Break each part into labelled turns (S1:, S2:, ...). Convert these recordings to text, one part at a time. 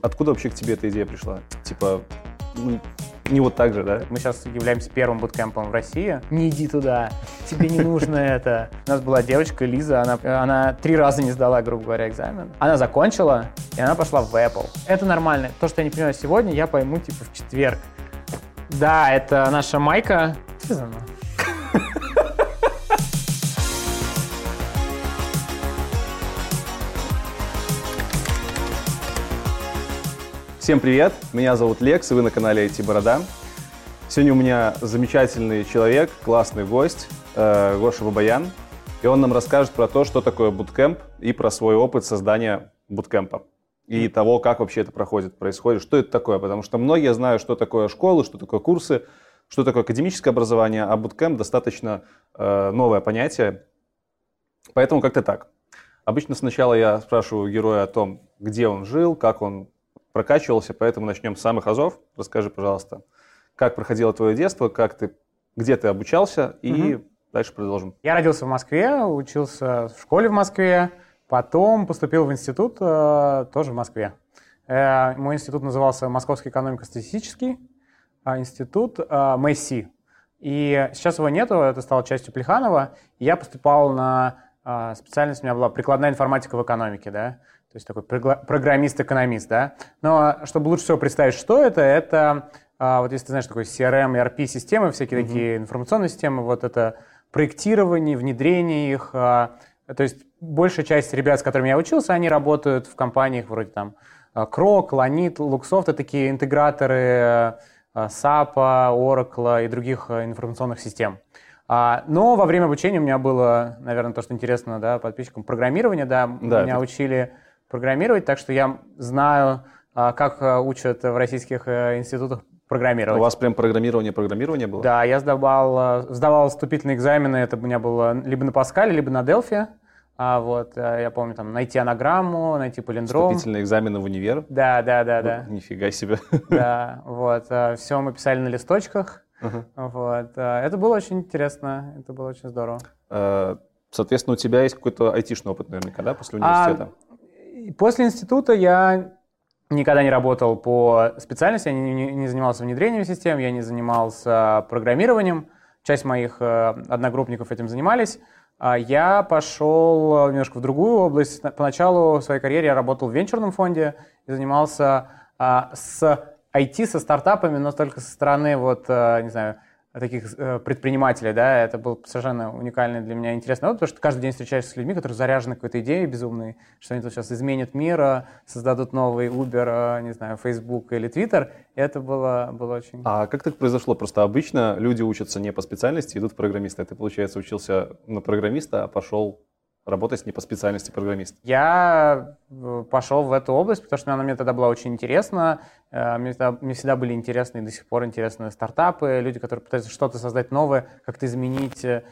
S1: Откуда вообще к тебе эта идея пришла? Типа, ну, не вот так же, да?
S2: Мы сейчас являемся первым буткемпом в России. Не иди туда, тебе не нужно это. У нас была девочка Лиза, она, она три раза не сдала, грубо говоря, экзамен. Она закончила, и она пошла в Apple. Это нормально. То, что я не понимаю сегодня, я пойму, типа, в четверг. Да, это наша майка. Что за мной?
S1: Всем привет, меня зовут Лекс, и вы на канале IT Борода. Сегодня у меня замечательный человек, классный гость, э, Гоша Бабаян. И он нам расскажет про то, что такое буткемп и про свой опыт создания буткемпа. И того, как вообще это проходит, происходит, что это такое. Потому что многие знают, что такое школы, что такое курсы, что такое академическое образование, а буткемп достаточно э, новое понятие. Поэтому как-то так. Обычно сначала я спрашиваю героя о том, где он жил, как он прокачивался, поэтому начнем с самых азов. Расскажи, пожалуйста, как проходило твое детство, как ты, где ты обучался, и угу. дальше продолжим.
S2: Я родился в Москве, учился в школе в Москве, потом поступил в институт э, тоже в Москве. Э, мой институт назывался Московский экономико-статистический э, институт э, МЭСИ. И сейчас его нету, это стало частью Плеханова. Я поступал на э, специальность, у меня была прикладная информатика в экономике, да. То есть такой программист-экономист, да. Но чтобы лучше всего представить, что это, это а, вот если ты знаешь такой CRM, ERP-системы, всякие mm-hmm. такие информационные системы, вот это проектирование, внедрение их. А, то есть большая часть ребят, с которыми я учился, они работают в компаниях вроде там Крок, Ланит, Луксофт, это такие интеграторы SAP, Oracle и других информационных систем. Но во время обучения у меня было, наверное, то, что интересно да, подписчикам, программирование, да, да меня это... учили программировать, так что я знаю, а, как а, учат в российских э, институтах программировать.
S1: У вас прям программирование, программирование было?
S2: Да, я сдавал, а, сдавал вступительные экзамены, это у меня было либо на Паскале, либо на Делфи. А вот, я помню, там, найти анаграмму, найти полиндром.
S1: Вступительные экзамены в универ?
S2: Да, да, да, да.
S1: Нифига себе.
S2: Да, вот, все мы писали на листочках. Uh-huh. Вот, это было очень интересно, это было очень здорово.
S1: Соответственно, у тебя есть какой-то айтишный опыт наверняка, да, после университета? А,
S2: После института я никогда не работал по специальности, я не, не, не занимался внедрением систем, я не занимался программированием. Часть моих э, одногруппников этим занимались. А я пошел немножко в другую область. Поначалу в своей карьере я работал в венчурном фонде и занимался а, с IT, со стартапами, но только со стороны, вот, а, не знаю, таких э, предпринимателей, да, это был совершенно уникальный для меня интересный опыт, потому что каждый день встречаешься с людьми, которые заряжены какой-то идеей безумной, что они тут сейчас изменят мир, создадут новый Uber, э, не знаю, Facebook или Twitter, и это было, было очень...
S1: А как так произошло? Просто обычно люди учатся не по специальности, идут в программиста, ты, получается, учился на программиста, а пошел работать не по специальности программист?
S2: Я э, пошел в эту область, потому что она мне тогда была очень интересна. Э, мне всегда, мне всегда были интересны и до сих пор интересны стартапы, люди, которые пытаются что-то создать новое, как-то изменить э,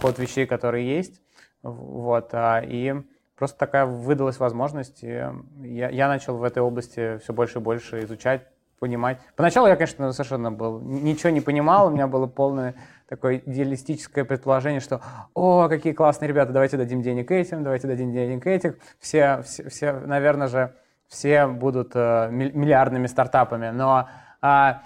S2: ход вещей, которые есть. Вот. А, и просто такая выдалась возможность. И я, я начал в этой области все больше и больше изучать, понимать. Поначалу я, конечно, совершенно был, ничего не понимал, у меня было полное такое идеалистическое предположение, что «О, какие классные ребята, давайте дадим денег этим, давайте дадим денег этим». Все, все, все наверное же, все будут э, миллиардными стартапами, но а,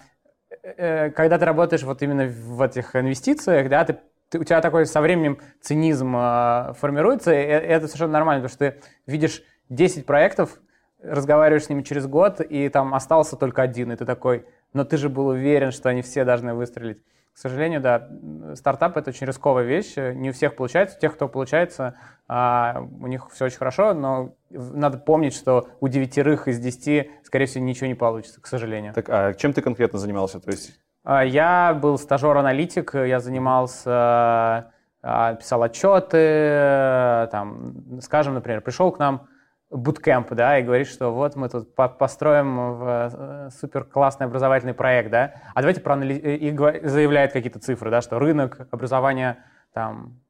S2: э, когда ты работаешь вот именно в этих инвестициях, да, ты, ты, у тебя такой со временем цинизм э, формируется, и это совершенно нормально, потому что ты видишь 10 проектов, разговариваешь с ними через год, и там остался только один, и ты такой, но ты же был уверен, что они все должны выстрелить. К сожалению, да, стартап — это очень рисковая вещь, не у всех получается, у тех, кто получается, а, у них все очень хорошо, но надо помнить, что у девятерых из десяти, скорее всего, ничего не получится, к сожалению.
S1: Так, а чем ты конкретно занимался? То есть...
S2: А, я был стажер-аналитик, я занимался, а, писал отчеты, там, скажем, например, пришел к нам буткемп, да, и говорит, что вот мы тут построим э, супер классный образовательный проект, да, а давайте проанализ... и заявляет какие-то цифры, да, что рынок образования там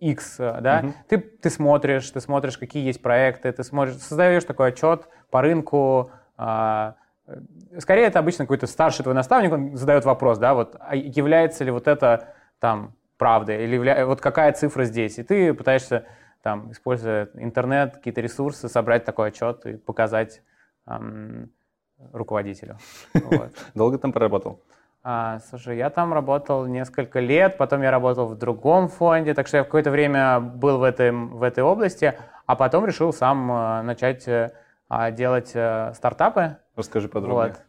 S2: X, да, угу. ты, ты смотришь, ты смотришь, какие есть проекты, ты смотришь, создаешь такой отчет по рынку, а, скорее это обычно какой-то старший твой наставник, он задает вопрос, да, вот а является ли вот это там правдой, или явля... вот какая цифра здесь, и ты пытаешься там, используя интернет, какие-то ресурсы, собрать такой отчет и показать руководителю.
S1: Долго там проработал?
S2: А, слушай, я там работал несколько лет, потом я работал в другом фонде, так что я в какое-то время был в, этой в этой области, а потом решил сам э, начать э, а, делать э, стартапы.
S1: Расскажи подробнее. Вот.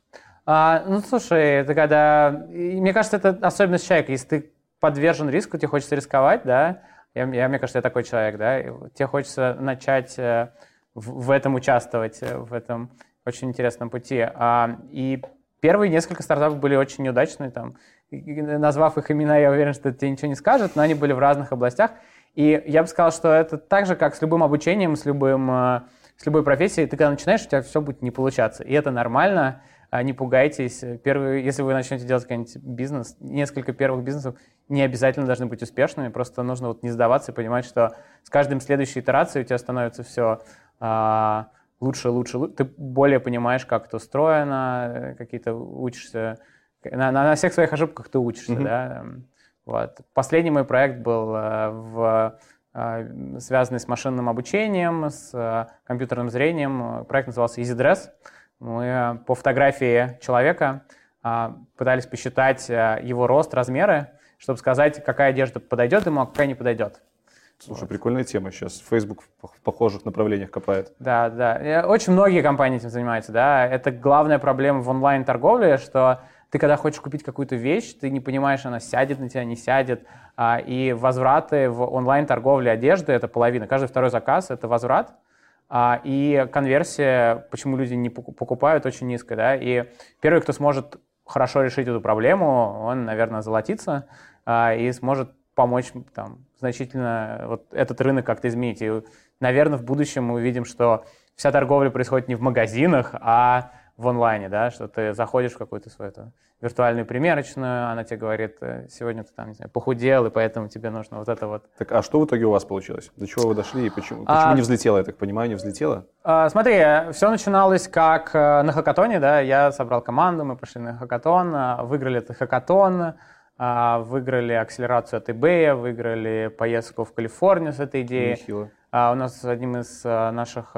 S2: А, ну, слушай, это когда... Мне кажется, это особенность человека. Если ты подвержен риску, тебе хочется рисковать, да, я, я мне кажется, я такой человек, да, тебе хочется начать в, в этом участвовать, в этом очень интересном пути. А, и Первые несколько стартапов были очень неудачные. Там, назвав их имена, я уверен, что это тебе ничего не скажет, но они были в разных областях. И я бы сказал, что это так же, как с любым обучением, с, любым, э, с любой профессией. Ты когда начинаешь, у тебя все будет не получаться. И это нормально. А не пугайтесь. Первый, если вы начнете делать какой-нибудь бизнес, несколько первых бизнесов не обязательно должны быть успешными. Просто нужно вот не сдаваться и понимать, что с каждым следующей итерацией у тебя становится все а, лучше, лучше, лучше. Ты более понимаешь, как это устроено, какие-то учишься. На, на, на всех своих ошибках ты учишься, mm-hmm. да. Вот. Последний мой проект был э, в э, связанный с машинным обучением, с э, компьютерным зрением. Проект назывался EasyDress. Мы по фотографии человека пытались посчитать его рост, размеры, чтобы сказать, какая одежда подойдет ему, а какая не подойдет.
S1: Слушай, вот. прикольная тема. Сейчас Facebook в похожих направлениях копает.
S2: Да, да. Очень многие компании этим занимаются, да. Это главная проблема в онлайн-торговле, что ты когда хочешь купить какую-то вещь, ты не понимаешь, она сядет на тебя, не сядет. А, и возвраты в онлайн-торговле одежды — это половина. Каждый второй заказ — это возврат. А, и конверсия, почему люди не покупают, очень низкая. Да? И первый, кто сможет хорошо решить эту проблему, он, наверное, золотится а, и сможет помочь там, значительно вот этот рынок как-то изменить. И, наверное, в будущем мы увидим, что вся торговля происходит не в магазинах, а в онлайне, да, что ты заходишь в какую-то свою эту, виртуальную примерочную, она тебе говорит, э, сегодня ты там, не знаю, похудел, и поэтому тебе нужно вот это вот.
S1: Так, а что в итоге у вас получилось? До чего вы дошли и почему, а, почему не взлетело, я так понимаю, не взлетело?
S2: А, смотри, все начиналось как э, на хакатоне, да, я собрал команду, мы пошли на хакатон, э, выиграли этот хакатон, а, выиграли акселерацию от eBay, выиграли поездку в Калифорнию с этой идеей. Нехило. А, у нас одним из а, наших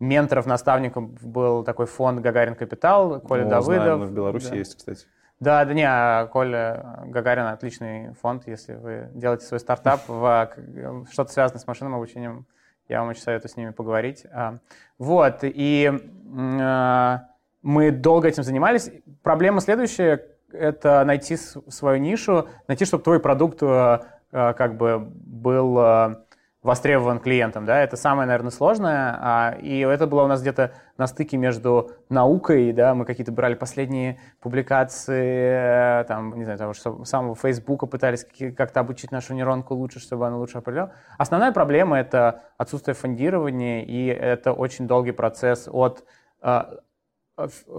S2: менторов, наставников был такой фонд «Гагарин Капитал», Коля О, Давыдов. Знаем,
S1: в Беларуси да. есть, кстати.
S2: Да, да не, Коля Гагарин отличный фонд, если вы делаете свой стартап, в, что-то связанное с машинным обучением, я вам очень советую с ними поговорить. Вот, и мы долго этим занимались. Проблема следующая, это найти свою нишу, найти, чтобы твой продукт э, э, как бы был э, востребован клиентом, да, это самое, наверное, сложное, а, и это было у нас где-то на стыке между наукой, да, мы какие-то брали последние публикации, там, не знаю, того же самого Фейсбука пытались как-то обучить нашу нейронку лучше, чтобы она лучше определяла. Основная проблема — это отсутствие фондирования, и это очень долгий процесс от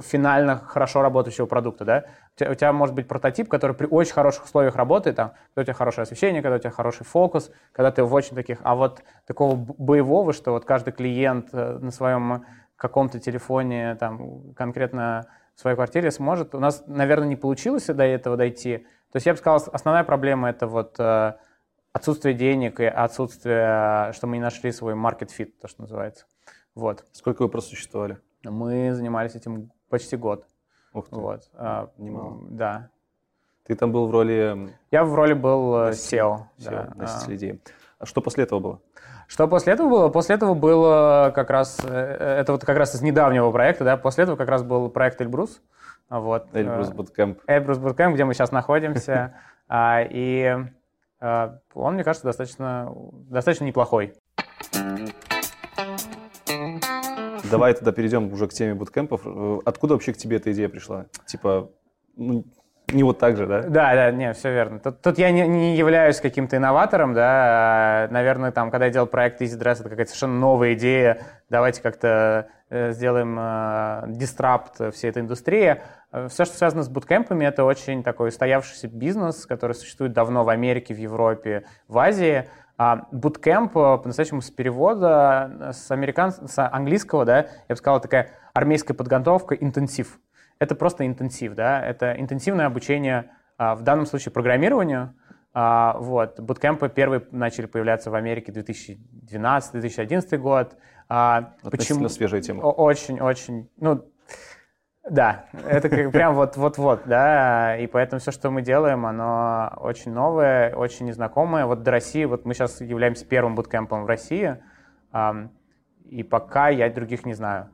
S2: финально хорошо работающего продукта, да? У тебя, у тебя может быть прототип, который при очень хороших условиях работает, там, когда у тебя хорошее освещение, когда у тебя хороший фокус, когда ты в очень таких, а вот такого боевого, что вот каждый клиент э, на своем каком-то телефоне, там, конкретно в своей квартире сможет, у нас, наверное, не получилось до этого дойти. То есть я бы сказал, основная проблема это вот э, отсутствие денег и отсутствие, что мы не нашли свой market fit, то, что называется. Вот.
S1: Сколько вы просуществовали?
S2: Мы занимались этим почти год.
S1: Ух ты,
S2: вот.
S1: А, немало.
S2: Да.
S1: Ты там был в роли...
S2: Я в роли был э, SEO.
S1: SEO, да. носитель идеи. А что после этого было?
S2: Что после этого было? После этого было как раз, э, это вот как раз из недавнего проекта, да, после этого как раз был проект Эльбрус. Вот.
S1: Эльбрус Bootcamp.
S2: Эльбрус Bootcamp, где мы сейчас находимся. А, и он, мне кажется, достаточно, достаточно неплохой.
S1: Давай тогда перейдем уже к теме буткемпов. Э, откуда вообще к тебе эта идея пришла? Типа, ну, не вот так же, да?
S2: Да, да, не, все верно. Тут, тут я не, не являюсь каким-то инноватором, да. Наверное, там, когда я делал проект Easy Dress, это какая-то совершенно новая идея. Давайте как-то э, сделаем э, дистрапт всей этой индустрии. Э, все, что связано с буткемпами, это очень такой устоявшийся бизнес, который существует давно в Америке, в Европе, в Азии. А bootcamp э, по-настоящему с перевода э, с, американ... с английского, да, я бы сказал, такая армейская подготовка, интенсив. Это просто интенсив, да, это интенсивное обучение, а, в данном случае программированию, А, вот. Буткемпы первые начали появляться в Америке 2012-2011 год.
S1: А, Относительно почему? свежая тема.
S2: Очень-очень, ну, да, это как прям вот-вот-вот, да, и поэтому все, что мы делаем, оно очень новое, очень незнакомое. Вот до России, вот мы сейчас являемся первым буткемпом в России, и пока я других не знаю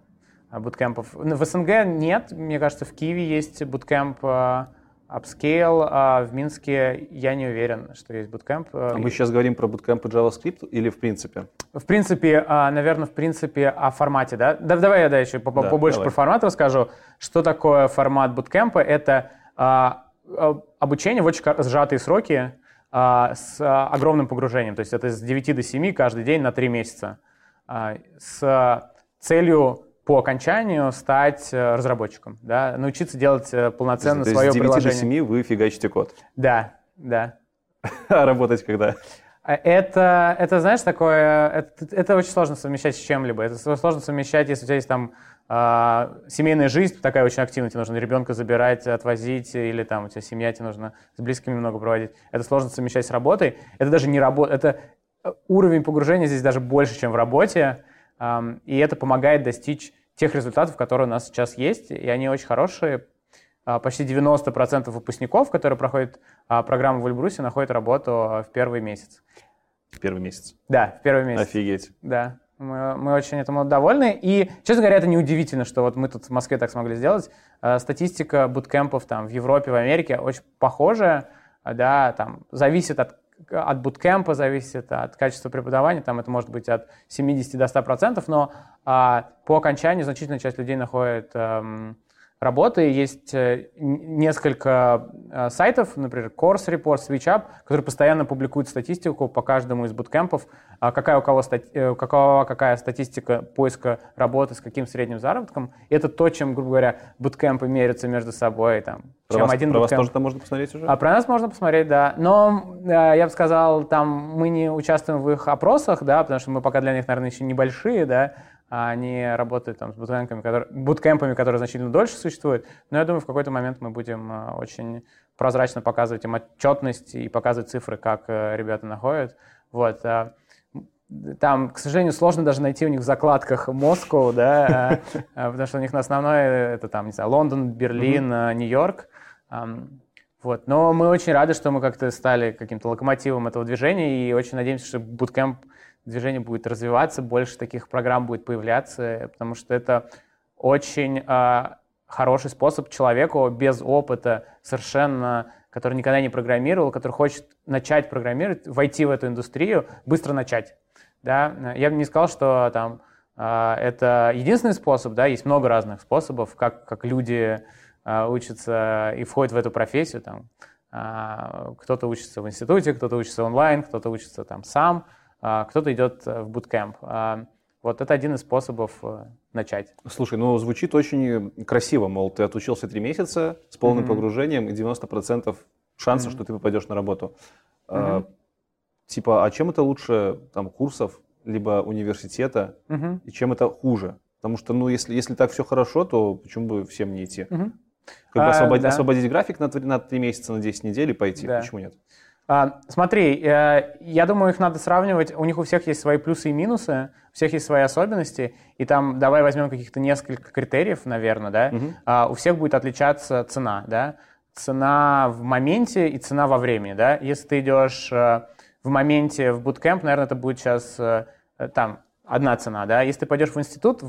S2: буткемпов. Ну, в СНГ нет, мне кажется, в Киеве есть буткемп а, Upscale, а в Минске я не уверен, что есть буткемп.
S1: А мы сейчас говорим про буткемпы JavaScript или в принципе?
S2: В принципе, а, наверное, в принципе о формате, да? да давай я да, еще да, побольше давай. про формат расскажу. Что такое формат буткемпа? Это а, обучение в очень сжатые сроки с огромным погружением. То есть это с 9 до 7 каждый день на 3 месяца. С целью по окончанию стать э, разработчиком, да, научиться делать э, полноценно
S1: То
S2: свое
S1: есть,
S2: приложение.
S1: с 9 до 7 вы фигачите код?
S2: Да, да.
S1: А работать когда?
S2: А это, это, знаешь, такое, это, это очень сложно совмещать с чем-либо. Это сложно совмещать, если у тебя есть там э, семейная жизнь такая очень активная, тебе нужно ребенка забирать, отвозить, или там у тебя семья, тебе нужно с близкими много проводить. Это сложно совмещать с работой. Это даже не работа, это э, уровень погружения здесь даже больше, чем в работе, э, и это помогает достичь тех результатов, которые у нас сейчас есть, и они очень хорошие. А, почти 90% выпускников, которые проходят а, программу в Эльбрусе, находят работу в первый месяц.
S1: В первый месяц?
S2: Да, в первый месяц.
S1: Офигеть.
S2: Да. Мы, мы очень этому довольны. И, честно говоря, это неудивительно, что вот мы тут в Москве так смогли сделать. А, статистика буткемпов там в Европе, в Америке очень похожая. Да, там зависит от от буткемпа зависит, от качества преподавания, там это может быть от 70 до 100%, но а, по окончанию значительная часть людей находит эм, работы. Есть э, несколько э, сайтов, например, Course Report, SwitchUp, которые постоянно публикуют статистику по каждому из буткемпов, а какая у кого стати... Э, какова, какая статистика поиска работы с каким средним заработком. И это то, чем, грубо говоря, буткемпы мерятся между собой. Там,
S1: про чем вас, один про буткемп... вас тоже там можно посмотреть уже?
S2: А про нас можно посмотреть, да. Но я бы сказал, там мы не участвуем в их опросах, да, потому что мы пока для них, наверное, еще небольшие, да, они работают там, с буткемпами которые, буткемпами, которые значительно дольше существуют. Но я думаю, в какой-то момент мы будем э, очень прозрачно показывать им отчетность и показывать цифры, как э, ребята находят. Вот. А, там, к сожалению, сложно даже найти у них в закладках Москву, да, а, потому что у них на основное это там, не знаю, Лондон, Берлин, Нью-Йорк. Вот. Но мы очень рады, что мы как-то стали каким-то локомотивом этого движения и очень надеемся, что Bootcamp движение будет развиваться, больше таких программ будет появляться, потому что это очень э, хороший способ человеку без опыта, совершенно, который никогда не программировал, который хочет начать программировать, войти в эту индустрию, быстро начать. Да? Я бы не сказал, что там, э, это единственный способ, да, есть много разных способов, как, как люди э, учатся и входят в эту профессию. Там, э, кто-то учится в институте, кто-то учится онлайн, кто-то учится там сам – кто-то идет э, в буткемп. А, вот это один из способов э, начать.
S1: Слушай, ну звучит очень красиво, мол, ты отучился три месяца с полным mm-hmm. погружением и 90% шансов, mm-hmm. что ты попадешь на работу. Mm-hmm. А, типа, а чем это лучше там курсов, либо университета, mm-hmm. и чем это хуже? Потому что, ну, если, если так все хорошо, то почему бы всем не идти? Mm-hmm. Как бы освободить, а, да. освободить график на 3, на 3 месяца, на 10 недель и пойти, да. почему нет?
S2: А, смотри, э, я думаю, их надо сравнивать. У них у всех есть свои плюсы и минусы, у всех есть свои особенности. И там давай возьмем каких-то несколько критериев, наверное, да. Угу. У всех будет отличаться цена, да. Цена в моменте и цена во времени, да. Если ты идешь э, в моменте в буткемп, наверное, это будет сейчас э, там одна цена, да. Если ты пойдешь в институт,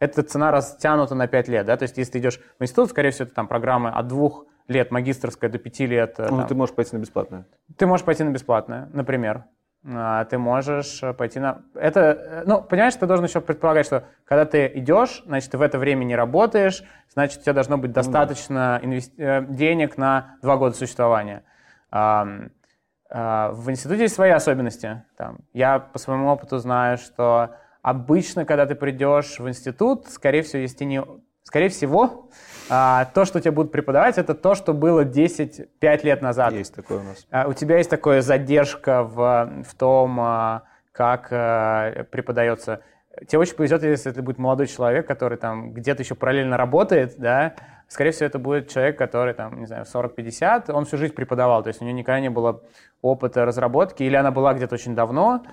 S2: эта цена растянута на 5 лет, да. То есть если ты идешь в институт, скорее всего, это там программы от двух лет магистрская до пяти лет.
S1: Э, ну, там. ты можешь пойти на бесплатное.
S2: Ты можешь пойти на бесплатное, например. А, ты можешь пойти на... Это, э, ну, понимаешь, ты должен еще предполагать, что когда ты идешь, значит, ты в это время не работаешь, значит, у тебя должно быть достаточно ну, да. инвести... Э, денег на два года существования. В институте есть свои особенности. Там, я по своему опыту знаю, что обычно, когда ты придешь в институт, скорее всего, если не... Скорее всего, а, то, что тебе будут преподавать, это то, что было 10-5 лет назад.
S1: Есть такое у нас.
S2: А, у тебя есть такая задержка в, в том, а, как а, преподается. Тебе очень повезет, если это будет молодой человек, который там где-то еще параллельно работает, да, скорее всего, это будет человек, который, там, не знаю, 40-50, он всю жизнь преподавал, то есть у него никогда не было опыта разработки, или она была где-то очень давно,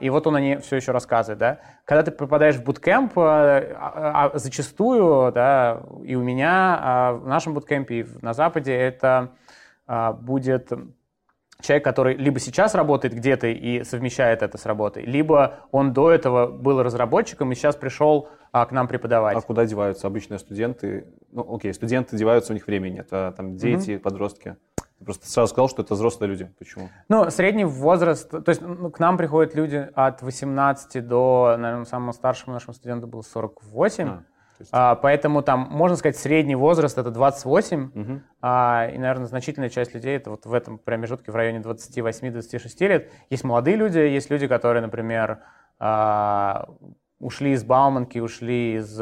S2: и вот он о ней все еще рассказывает, да. Когда ты попадаешь в буткемп, а, а, а, зачастую, да, и у меня, а, в нашем буткемпе, и на Западе, это а, будет человек, который либо сейчас работает где-то и совмещает это с работой, либо он до этого был разработчиком и сейчас пришел а, к нам преподавать.
S1: А куда деваются обычные студенты? Ну, окей, студенты деваются, у них времени нет, а там дети, mm-hmm. подростки. Просто сразу сказал, что это взрослые люди. Почему?
S2: Ну, средний возраст, то есть ну, к нам приходят люди от 18 до, наверное, самому старшему нашему студенту было 48. А. Есть... А, поэтому там, можно сказать, средний возраст это 28, угу. а, и, наверное, значительная часть людей это вот в этом промежутке в районе 28-26 лет. Есть молодые люди, есть люди, которые, например, а, ушли из Бауманки, ушли из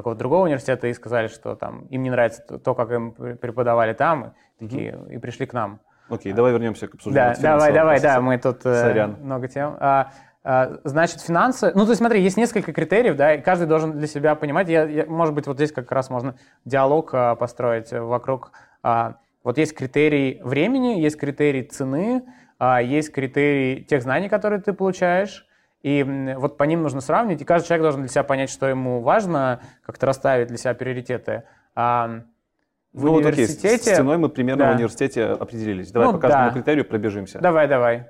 S2: какого-то другого университета и сказали, что там им не нравится то, как им преподавали там, и, угу. и пришли к нам.
S1: Окей, давай вернемся к обсуждению.
S2: Да, давай, давай, да, мы тут э, Сорян. много тем. А, а, значит, финансы... Ну, то есть смотри, есть несколько критериев, да, и каждый должен для себя понимать. Я, я, может быть, вот здесь как раз можно диалог а, построить вокруг... А, вот есть критерий времени, есть критерий цены, а, есть критерий тех знаний, которые ты получаешь, и вот по ним нужно сравнить, и каждый человек должен для себя понять, что ему важно, как-то расставить для себя приоритеты. А,
S1: в ну, университете... Вот, окей, с ценой мы примерно да. в университете определились. Давай ну, по каждому да. критерию пробежимся.
S2: Давай, давай.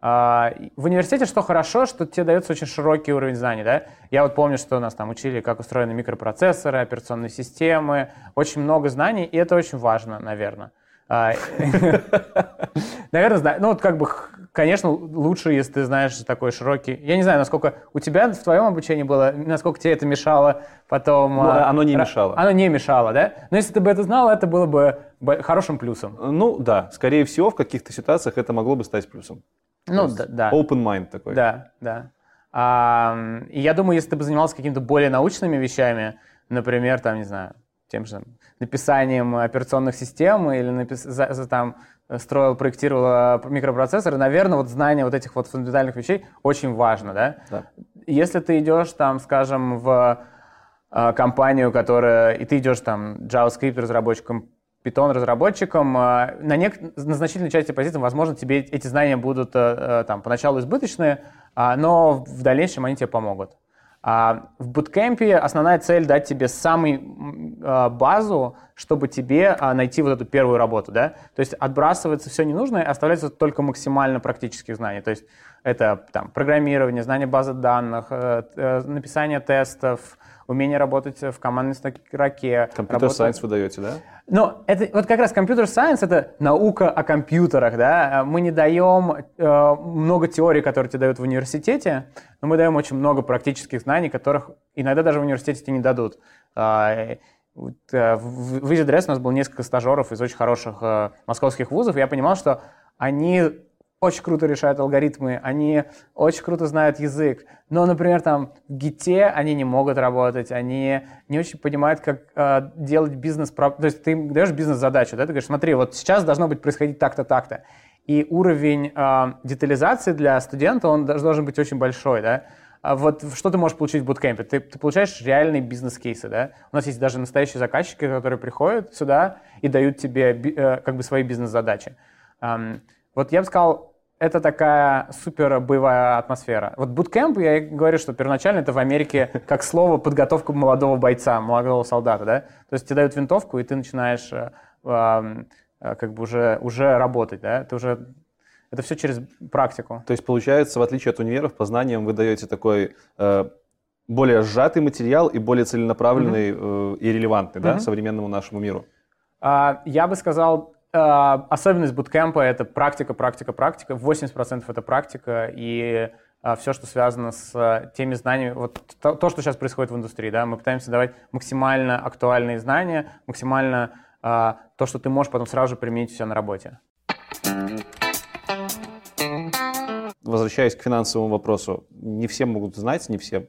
S2: А, в университете что хорошо, что тебе дается очень широкий уровень знаний. Да? Я вот помню, что нас там учили, как устроены микропроцессоры, операционные системы, очень много знаний, и это очень важно, наверное. А, наверное, ну вот как бы, конечно, лучше, если ты знаешь такой широкий. Я не знаю, насколько у тебя в твоем обучении было, насколько тебе это мешало потом.
S1: Ну, а, оно не мешало.
S2: Оно не мешало, да? Но если ты бы это знал, это было бы хорошим плюсом.
S1: Ну да, скорее всего, в каких-то ситуациях это могло бы стать плюсом.
S2: Ну, да, да.
S1: Open mind такой.
S2: Да, да. А, и я думаю, если ты бы занимался какими-то более научными вещами, например, там, не знаю, тем же написанием операционных систем или напис... за, за, там, строил, проектировал микропроцессоры, наверное, вот знание вот этих вот фундаментальных вещей очень важно, да? да. Если ты идешь там, скажем, в э, компанию, которая, и ты идешь там JavaScript разработчиком Python разработчиком, э, на, нек... на значительной части позиций, возможно, тебе эти знания будут э, там, поначалу избыточные, но в дальнейшем они тебе помогут. А в буткемпе основная цель дать тебе самую базу, чтобы тебе а, найти вот эту первую работу. Да? То есть отбрасывается все ненужное, оставляется только максимально практических знаний. То есть это там, программирование, знание базы данных, написание тестов, умение работать в командной строке.
S1: Компьютер сайенс вы даете, да?
S2: Ну, это вот как раз компьютер сайенс это наука о компьютерах, да. Мы не даем э, много теорий, которые тебе дают в университете, но мы даем очень много практических знаний, которых иногда даже в университете тебе не дадут. Э, вот, э, в, в EasyDress у нас было несколько стажеров из очень хороших э, московских вузов, и я понимал, что они очень круто решают алгоритмы, они очень круто знают язык, но, например, там в гите они не могут работать, они не очень понимают, как э, делать бизнес, то есть ты даешь бизнес-задачу, да, ты говоришь, смотри, вот сейчас должно быть происходить так-то, так-то, и уровень э, детализации для студента, он должен быть очень большой, да, а вот что ты можешь получить в буткемпе? Ты, ты получаешь реальные бизнес-кейсы, да? У нас есть даже настоящие заказчики, которые приходят сюда и дают тебе э, как бы свои бизнес-задачи. Вот я бы сказал, это такая супер боевая атмосфера. Вот буткемп, я говорю, что первоначально это в Америке как слово подготовка молодого бойца, молодого солдата, да? То есть тебе дают винтовку, и ты начинаешь э, э, как бы уже, уже работать, да? Ты уже это все через практику.
S1: То есть, получается, в отличие от универов, по знаниям вы даете такой э, более сжатый материал и более целенаправленный mm-hmm. э, и релевантный mm-hmm. да, современному нашему миру?
S2: А, я бы сказал, особенность буткемпа — это практика, практика, практика. 80% это практика, и а, все, что связано с теми знаниями, вот то, то, что сейчас происходит в индустрии, да, мы пытаемся давать максимально актуальные знания, максимально а, то, что ты можешь потом сразу же применить все на работе.
S1: Возвращаясь к финансовому вопросу, не все могут знать, не все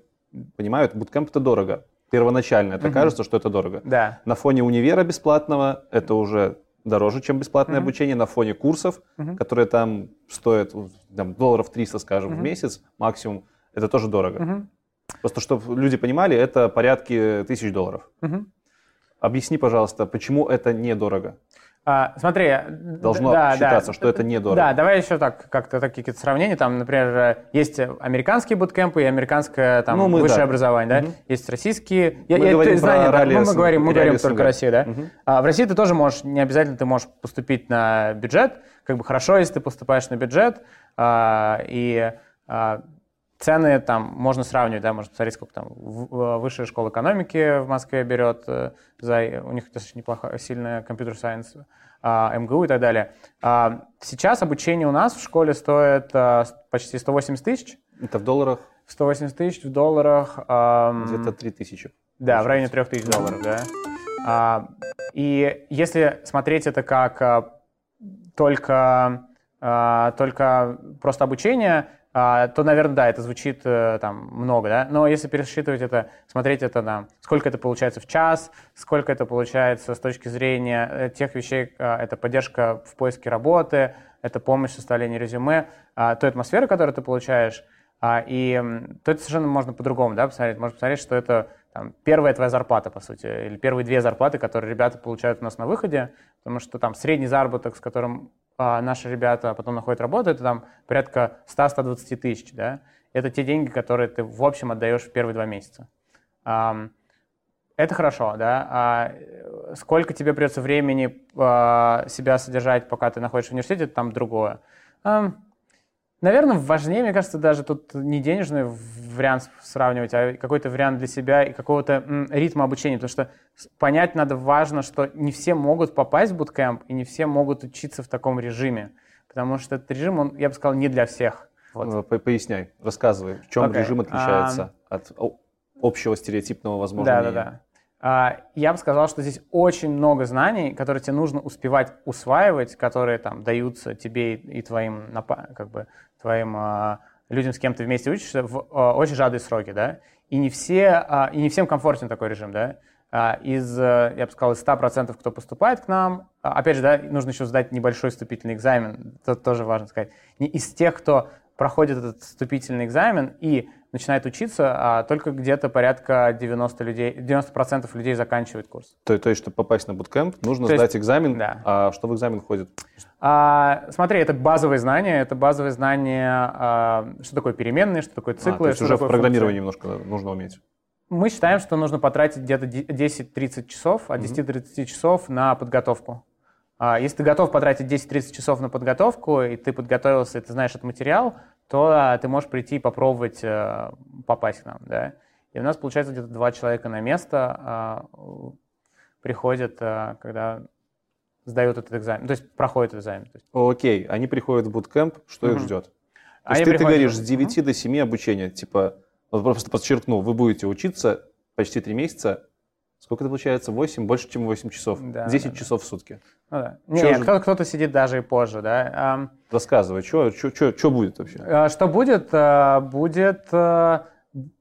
S1: понимают, буткемп это дорого. Первоначально это угу. кажется, что это дорого.
S2: Да.
S1: На фоне универа бесплатного это уже дороже, чем бесплатное mm-hmm. обучение на фоне курсов, mm-hmm. которые там стоят там, долларов 300, скажем, mm-hmm. в месяц максимум. Это тоже дорого. Mm-hmm. Просто чтобы люди понимали, это порядки тысяч долларов. Mm-hmm. Объясни, пожалуйста, почему это недорого?
S2: А, смотри,
S1: должно да, считаться, да, что это недорого.
S2: Да, давай еще так, как-то такие какие-то сравнения. Там, например, есть американские буткемпы и американское там, ну, мы, высшее да. образование, да? Угу. Есть российские.
S1: Мы я, говорим я, знания,
S2: да,
S1: мы,
S2: мы говорим, мы говорим только о России, да? Угу. А, в России ты тоже можешь, не обязательно ты можешь поступить на бюджет. Как бы хорошо, если ты поступаешь на бюджет, а, и а, цены там можно сравнивать, да, можно посмотреть, сколько там высшая школа экономики в Москве берет э, за, у них достаточно неплохо, сильная компьютер-сайенс, а, МГУ и так далее. А, сейчас обучение у нас в школе стоит а, почти 180 тысяч.
S1: Это в долларах?
S2: 180 тысяч в долларах.
S1: Где-то 3 тысячи.
S2: Да, в районе 3 тысяч долларов, да. И если смотреть это как только, только просто обучение, а, то, наверное, да, это звучит э, там много, да. Но если пересчитывать это, смотреть это на сколько это получается в час, сколько это получается с точки зрения э, тех вещей, а, это поддержка в поиске работы, это помощь в составлении резюме, а, той атмосферы, которую ты получаешь, и то это совершенно можно по-другому, да, посмотреть. Можно посмотреть, что это там, первая твоя зарплата, по сути, или первые две зарплаты, которые ребята получают у нас на выходе, потому что там средний заработок, с которым а, наши ребята потом находят работу, это там порядка 100-120 тысяч, да, это те деньги, которые ты в общем отдаешь в первые два месяца. Это хорошо, да. А сколько тебе придется времени а, себя содержать, пока ты находишься в университете, там другое. Наверное, важнее, мне кажется, даже тут не денежный вариант сравнивать, а какой-то вариант для себя и какого-то ритма обучения. Потому что понять надо важно, что не все могут попасть в буткемп и не все могут учиться в таком режиме. Потому что этот режим, он, я бы сказал, не для всех.
S1: Вот. Ну, поясняй, рассказывай, в чем okay. режим отличается um, от общего стереотипного, возможно,
S2: Да, да, да. А, я бы сказал, что здесь очень много знаний, которые тебе нужно успевать усваивать, которые там даются тебе и твоим, как бы, твоим а, людям, с кем ты вместе учишься, в а, очень сжатые сроки, да. И не, все, и не всем комфортен такой режим, да. Из, я бы сказал, из 100%, кто поступает к нам, опять же, да, нужно еще сдать небольшой вступительный экзамен, это тоже важно сказать. Из тех, кто проходит этот вступительный экзамен и начинает учиться, а только где-то порядка 90 людей, 90% людей заканчивают курс.
S1: То, то есть, чтобы попасть на буткемп, нужно то сдать есть, экзамен. Да. А что в экзамен входит?
S2: А, смотри, это базовые знания, это базовые знания, а, что такое переменные, что такое циклы. А, то
S1: есть уже в программировании немножко нужно уметь.
S2: Мы считаем, что нужно потратить где-то 10-30 часов, от 10-30 часов на подготовку. А, если ты готов потратить 10-30 часов на подготовку, и ты подготовился, и ты знаешь этот материал, то а, ты можешь прийти и попробовать э, попасть к нам. Да? И у нас, получается, где-то два человека на место а, приходят, э, когда сдают этот экзамен, то есть проходят этот экзамен.
S1: Окей, они приходят в буткемп, что угу. их ждет? То они есть ты, ты говоришь, с 9 угу. до 7 обучения, типа, вот просто подчеркну, вы будете учиться почти 3 месяца, Сколько это получается? 8? Больше, чем 8 часов. Да, 10 да, часов да. в сутки.
S2: Ну, да. Нет, же... кто-то сидит даже и позже, да.
S1: Рассказывай, что, что, что, что будет вообще?
S2: А, что будет? Будет а,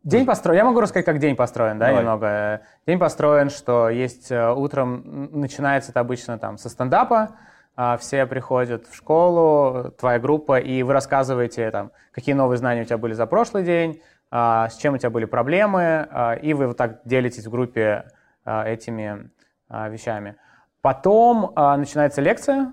S2: день построен. Я могу рассказать, как день построен, да, Давай. немного. День построен, что есть утром, начинается это обычно там со стендапа, все приходят в школу, твоя группа, и вы рассказываете, там, какие новые знания у тебя были за прошлый день, с чем у тебя были проблемы, и вы вот так делитесь в группе этими вещами. Потом начинается лекция,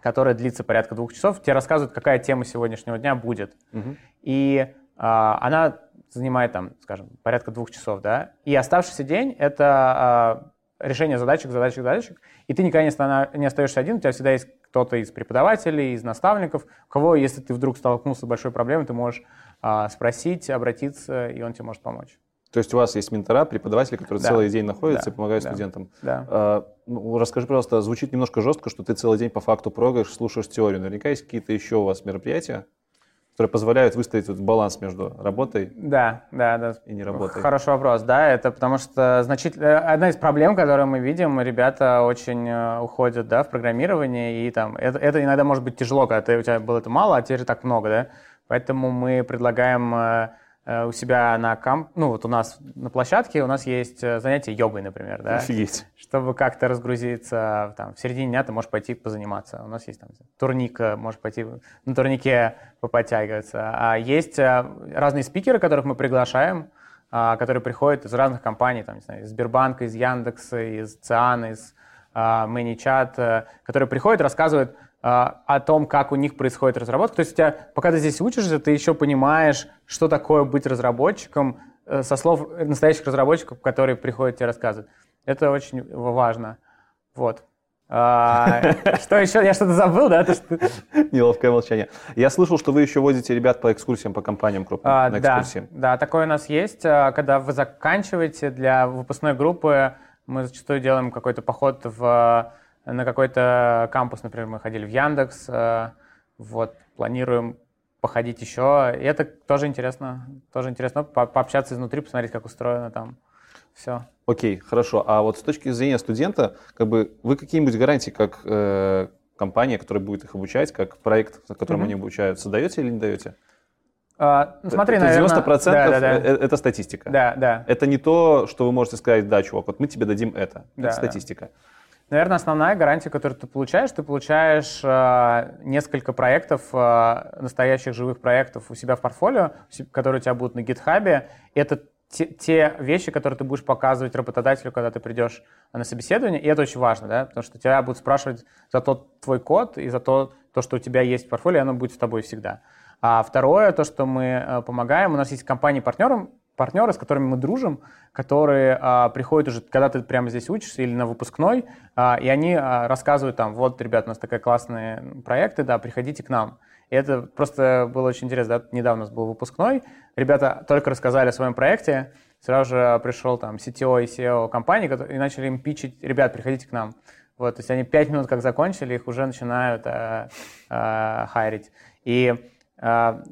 S2: которая длится порядка двух часов. Тебе рассказывают, какая тема сегодняшнего дня будет. Угу. И она занимает там, скажем, порядка двух часов, да. И оставшийся день — это решение задачек, задачек, задачек. И ты никогда не, не остаешься один, у тебя всегда есть кто-то из преподавателей, из наставников, у кого, если ты вдруг столкнулся с большой проблемой, ты можешь а, спросить, обратиться, и он тебе может помочь.
S1: То есть у вас есть ментора, преподаватели, которые да. целый день находятся да. и помогают да. студентам.
S2: Да.
S1: А, ну, расскажи, пожалуйста, звучит немножко жестко, что ты целый день по факту прогаешь, слушаешь теорию. Наверняка есть какие-то еще у вас мероприятия, которые позволяют выставить вот баланс между работой
S2: да, да, да.
S1: и не работой.
S2: Хороший вопрос, да, это потому что значит, э, одна из проблем, которую мы видим, ребята очень э, уходят да, в программирование, и там это, это иногда может быть тяжело, когда ты, у тебя было это мало, а теперь так много, да, поэтому мы предлагаем Э, у себя на камп, ну вот у нас на площадке у нас есть э, занятие йогой, например, да?
S1: Офигеть.
S2: Чтобы как-то разгрузиться, там, в середине дня ты можешь пойти позаниматься. У нас есть там турник, э, можешь пойти на турнике поподтягиваться. А есть разные спикеры, которых мы приглашаем, а, которые приходят из разных компаний, там, не знаю, из Сбербанка, из Яндекса, из Циана, из а, э, которые приходят, рассказывают о том, как у них происходит разработка. То есть у тебя, пока ты здесь учишься, ты еще понимаешь, что такое быть разработчиком э, со слов настоящих разработчиков, которые приходят тебе рассказывать. Это очень важно. Вот. А, что еще? Я что-то забыл, да?
S1: Неловкое молчание. Я слышал, что вы еще возите ребят по экскурсиям, по компаниям крупным, а.
S2: Да, да, такое у нас есть. А, когда вы заканчиваете для выпускной группы, мы зачастую делаем какой-то поход в, на какой-то кампус, например, мы ходили в Яндекс, вот, планируем походить еще. И это тоже интересно, тоже интересно по пообщаться изнутри, посмотреть, как устроено там все.
S1: Окей, хорошо. А вот с точки зрения студента, как бы вы какие-нибудь гарантии, как э, компания, которая будет их обучать, как проект, на котором mm-hmm. они обучаются, даете или не даете?
S2: А, ну, смотри, это
S1: наверное... 90% да, да, да. Э, это, это статистика.
S2: Да, да.
S1: Это не то, что вы можете сказать, да, чувак, вот мы тебе дадим это. Да, это статистика. Да.
S2: Наверное, основная гарантия, которую ты получаешь, ты получаешь э, несколько проектов, э, настоящих живых проектов у себя в портфолио, которые у тебя будут на гитхабе. Это те, те вещи, которые ты будешь показывать работодателю, когда ты придешь на собеседование, и это очень важно, да, потому что тебя будут спрашивать за тот твой код и за то, то, что у тебя есть в портфолио, оно будет с тобой всегда. А второе, то, что мы э, помогаем, у нас есть компании-партнеры, партнеры, с которыми мы дружим, которые а, приходят уже, когда ты прямо здесь учишься или на выпускной, а, и они а, рассказывают там, вот, ребят, у нас такие классные проекты, да, приходите к нам. И это просто было очень интересно. Да? Недавно у нас был выпускной. Ребята только рассказали о своем проекте. Сразу же пришел там CTO и SEO компании и начали им пичить, ребят, приходите к нам. Вот, то есть они пять минут как закончили, их уже начинают э, э, хайрить. И э,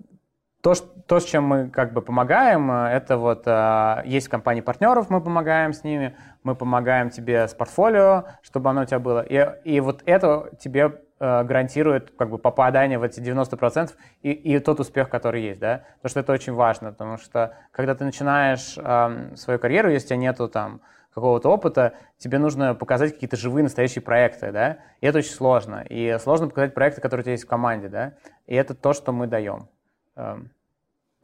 S2: то, что, то, с чем мы как бы помогаем, это вот э, есть компании партнеров, мы помогаем с ними, мы помогаем тебе с портфолио, чтобы оно у тебя было. И, и вот это тебе Э, гарантирует как бы попадание в эти 90% и, и тот успех, который есть, да, потому что это очень важно, потому что когда ты начинаешь э, свою карьеру, если у тебя нету там какого-то опыта, тебе нужно показать какие-то живые настоящие проекты, да, и это очень сложно, и сложно показать проекты, которые у тебя есть в команде, да, и это то, что мы даем.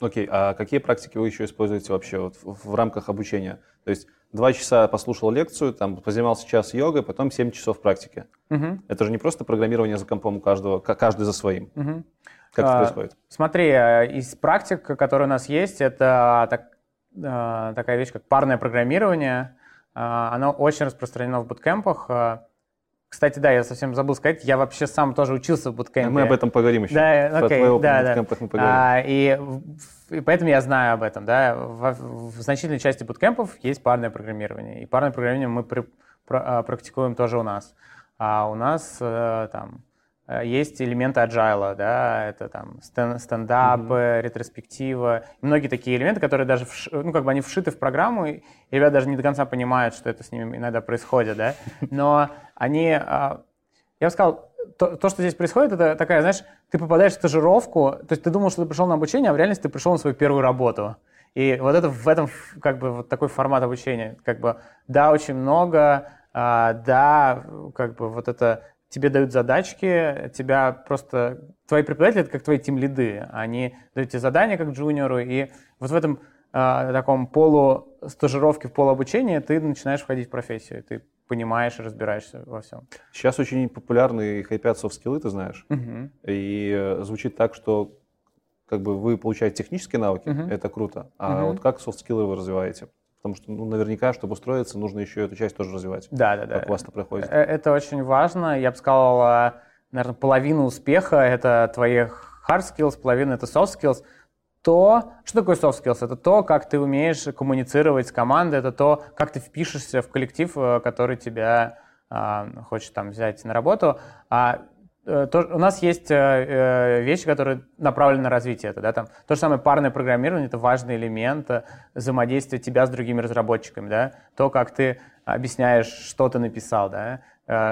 S1: Окей, okay. а какие практики вы еще используете вообще вот в, в рамках обучения? То есть два часа послушал лекцию, там позанимался час йогой, потом 7 часов практики. Угу. Это же не просто программирование за компом у каждого, каждый за своим. Угу. Как это а, происходит?
S2: Смотри, э, из практик, которые у нас есть, это так, э, такая вещь, как парное программирование. Э, оно очень распространено в буткемпах. Кстати, да, я совсем забыл сказать, я вообще сам тоже учился в буткемпе.
S1: Мы об этом поговорим еще.
S2: Да, окей, Про твой да, да. мы поговорим. А, и, и поэтому я знаю об этом, да. В, в значительной части буткемпов есть парное программирование. И парное программирование мы при, про, а, практикуем тоже у нас. А у нас э, там есть элементы agile, да, это там стендапы, mm-hmm. ретроспектива, многие такие элементы, которые даже, вш... ну, как бы они вшиты в программу, и ребята даже не до конца понимают, что это с ними иногда происходит, да, но они, а, я бы сказал, то, то, что здесь происходит, это такая, знаешь, ты попадаешь в стажировку, то есть ты думал, что ты пришел на обучение, а в реальности ты пришел на свою первую работу. И вот это в этом как бы вот такой формат обучения, как бы да, очень много, а, да, как бы вот это тебе дают задачки, тебя просто... Твои преподаватели — это как твои тим-лиды. Они дают тебе задания как джуниору, и вот в этом э, таком полу стажировке, в полуобучении ты начинаешь входить в профессию, ты понимаешь и разбираешься во всем.
S1: Сейчас очень популярны хайпят софт-скиллы, ты знаешь. Угу. И э, звучит так, что как бы вы получаете технические навыки, угу. это круто. А угу. вот как софт-скиллы вы развиваете? Потому что ну, наверняка, чтобы устроиться, нужно еще эту часть тоже развивать.
S2: Да, да, да.
S1: Как у вас это проходит?
S2: Э, это очень важно. Я бы сказал, наверное, половина успеха — это твои hard skills, половина — это soft skills. То, что такое soft skills? Это то, как ты умеешь коммуницировать с командой, это то, как ты впишешься в коллектив, э, который тебя э, хочет там взять на работу. А Э, то, у нас есть э, э, вещи, которые направлены на развитие. Это, да, там, то же самое парное программирование – это важный элемент взаимодействия тебя с другими разработчиками. Да? То, как ты объясняешь, что ты написал, да?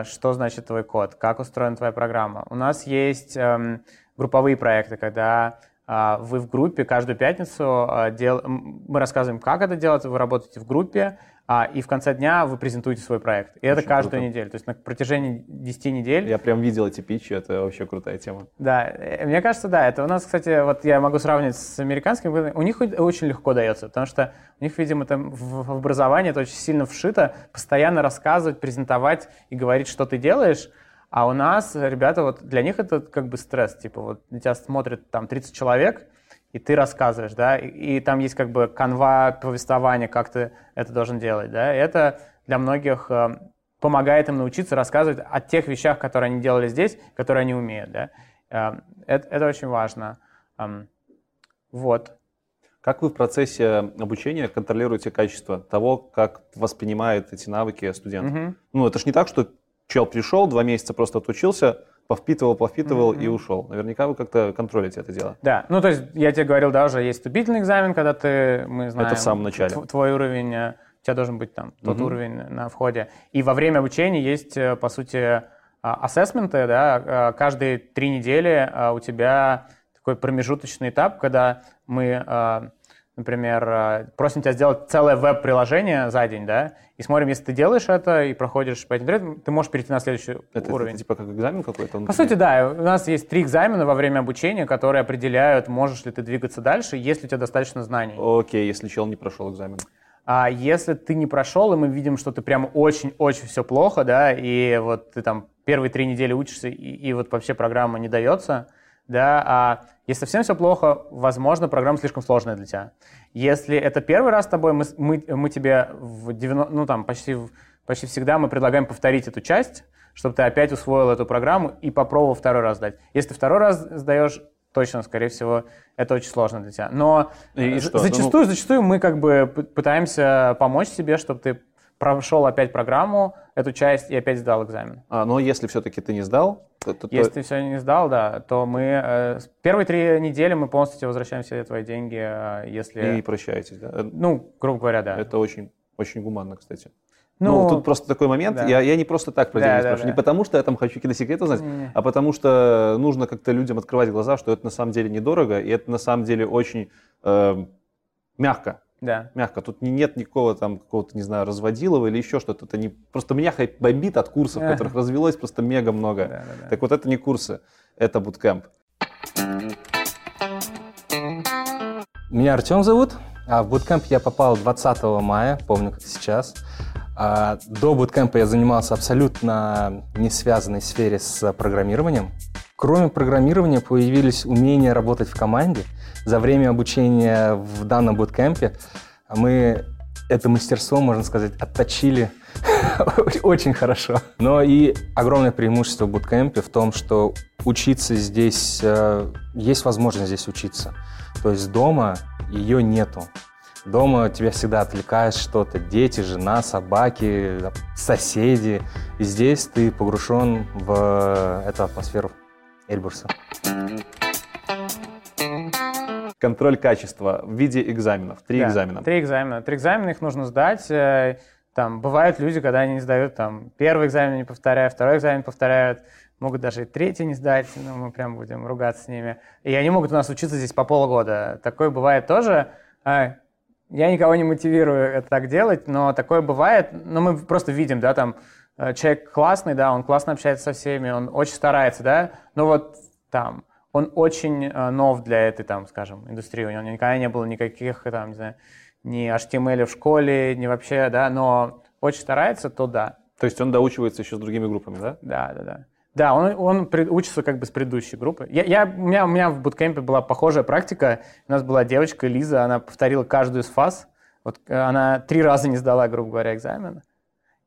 S2: что значит твой код, как устроена твоя программа. У нас есть эм, групповые проекты, когда а, вы в группе каждую пятницу дел... мы рассказываем, как это делать, вы работаете в группе, а, и в конце дня вы презентуете свой проект. И это
S1: Очень
S2: каждую
S1: круто.
S2: неделю. То есть на протяжении 10 недель.
S1: Я прям видел эти питчи, это вообще крутая тема.
S2: Да, э, мне кажется, да. Это у нас, кстати, вот я могу сравнить с американским. У них очень легко дается, потому что у них, видимо, там в образовании это очень сильно вшито, постоянно рассказывать, презентовать и говорить, что ты делаешь. А у нас ребята, вот для них это как бы стресс. Типа вот на тебя смотрит там 30 человек, и ты рассказываешь, да, и, и там есть как бы канва повествования, как ты это должен делать, да, и это для многих э, помогает им научиться рассказывать о тех вещах, которые они делали здесь, которые они умеют, да. Э, это, это очень важно. Эм, вот.
S1: Как вы в процессе обучения контролируете качество того, как воспринимает эти навыки студент?
S2: Мгм.
S1: Ну, это же не так, что чел пришел, два месяца просто отучился, повпитывал, повпитывал
S2: Мгм.
S1: и ушел. Наверняка вы как-то контролите это дело.
S2: Да, ну то есть я тебе говорил, да, уже есть вступительный экзамен, когда ты, мы знаем,
S1: в самом начале.
S2: тв- твой уровень, э, у тебя должен быть там тот
S1: Мгм.
S2: уровень на входе. И во время обучения есть, э, по сути, а, ассессменты, да, э, каждые три недели э, у тебя такой промежуточный этап, когда мы, например, э, просим тебя сделать целое веб-приложение за день, да, и смотрим, если ты делаешь это и проходишь по этим трендам, ты можешь перейти на следующий
S1: Это, это
S2: уровень.
S1: типа как экзамен какой-то?
S2: По сути, да. У нас есть три экзамена во время обучения, которые определяют, можешь ли ты двигаться дальше, есть ли у тебя достаточно знаний.
S1: Окей, если чел не прошел экзамен.
S2: А если ты не прошел, и мы видим, что ты прям очень-очень все плохо, да, и вот ты там первые три недели учишься, и, и вот вообще программа не дается, да, а если совсем все плохо, возможно, программа слишком сложная для тебя. Если это первый раз с тобой, мы, мы, мы тебе в 90, ну, там, почти, почти всегда мы предлагаем повторить эту часть, чтобы ты опять усвоил эту программу и попробовал второй раз сдать. Если ты второй раз сдаешь, точно, скорее всего, это очень сложно для тебя. Но
S1: И- и
S2: э,
S1: что?
S2: зачастую, зачастую мы как бы пытаемся помочь себе, чтобы ты прошел опять программу, эту часть и опять сдал экзамен.
S1: А, но если все-таки ты не сдал, то, то- то-
S2: Если ты все не сдал, да, то мы э, первые три недели мы полностью тебе возвращаем все твои деньги, э, если,
S1: и прощаетесь. Да?
S2: Ну, грубо говоря, да.
S1: Это очень, очень гуманно, кстати. Ну, тут просто такой момент.
S2: да.
S1: Я, я не просто так про
S2: Да,
S1: спрашиваю.
S2: да.
S1: Не потому, что я там хочу какие-то секреты узнать,
S2: Не-не.
S1: а потому что нужно как-то людям открывать глаза, что это на самом деле недорого, и это на самом деле очень э, мягко.
S2: Да.
S1: Мягко. Тут не- нет никакого там какого-то, не знаю, разводилова или еще что-то. Это не... Просто меня хайп бомбит от курсов,
S2: Ага.
S1: которых развелось просто мега много.
S2: Да, да, да.
S1: Так вот это не курсы, это буткемп.
S3: Меня Артем зовут, а в буткемп я попал 20 мая, помню как сейчас. А, До буткемпа я занимался абсолютно не связанной сфере с программированием. Кроме программирования появились умения работать в команде. За время обучения в данном буткемпе мы это мастерство, можно сказать, отточили очень хорошо. Но и огромное преимущество в буткемпе в том, что учиться здесь, э, есть возможность здесь учиться. То есть дома ее нету. Дома тебя всегда отвлекает что-то. Дети, жена, собаки, соседи. И здесь ты погружен в эту атмосферу Эльбурса.
S1: Контроль качества в виде экзаменов. Три
S2: Да,
S1: экзамена.
S2: Три экзамена. Три экзамена, их нужно сдать. Э, Там бывают люди, когда они не сдают там первый экзамен не повторяют, второй экзамен повторяют, могут даже и третий не сдать, ну, мы прям будем ругаться с ними. И они могут у нас учиться здесь по полгода. Такое бывает тоже. А, Я никого не мотивирую это так делать, но такое бывает. Но мы просто видим, да, там человек классный, да, он классно общается со всеми, он очень старается, да, но вот там он очень э, нов для этой, там, скажем, индустрии. У него никогда не было никаких, там, не знаю, ни HTML в школе, ни вообще, да, но очень старается, то да.
S1: То есть он доучивается еще с другими группами, да?
S2: Да, да, да. Да, он, он учится как бы с предыдущей группы. Я, я, у, меня, у меня в буткемпе была похожая практика. У нас была девочка Лиза, она повторила каждую из фаз. Вот э, она три раза не сдала, грубо говоря, экзамен.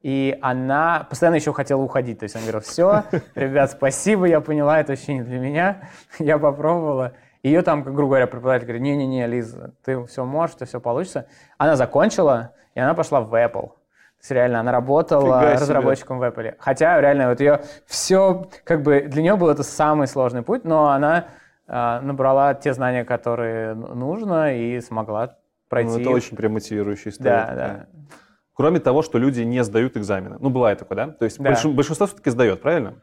S2: И она постоянно еще хотела уходить. То есть она говорила, все, ребят, спасибо, я поняла, это вообще не для меня. Я попробовала. Ее там, как, грубо говоря, преподаватель говорит, не-не-не, Лиза, ты все можешь, тебя все получится. Она закончила, и она пошла в Apple. То есть реально она работала
S1: Фига себе.
S2: разработчиком в Apple. Хотя реально вот ее все, как бы для нее был это самый сложный путь, но она э, набрала те знания, которые нужно, и смогла пройти.
S1: Ну, это очень прям мотивирующая история.
S2: Да,
S1: такая.
S2: да.
S1: Кроме того, что люди не сдают экзамены. Ну, бывает такое, да? То есть
S2: Да.
S1: большин- большинство все-таки сдает, правильно?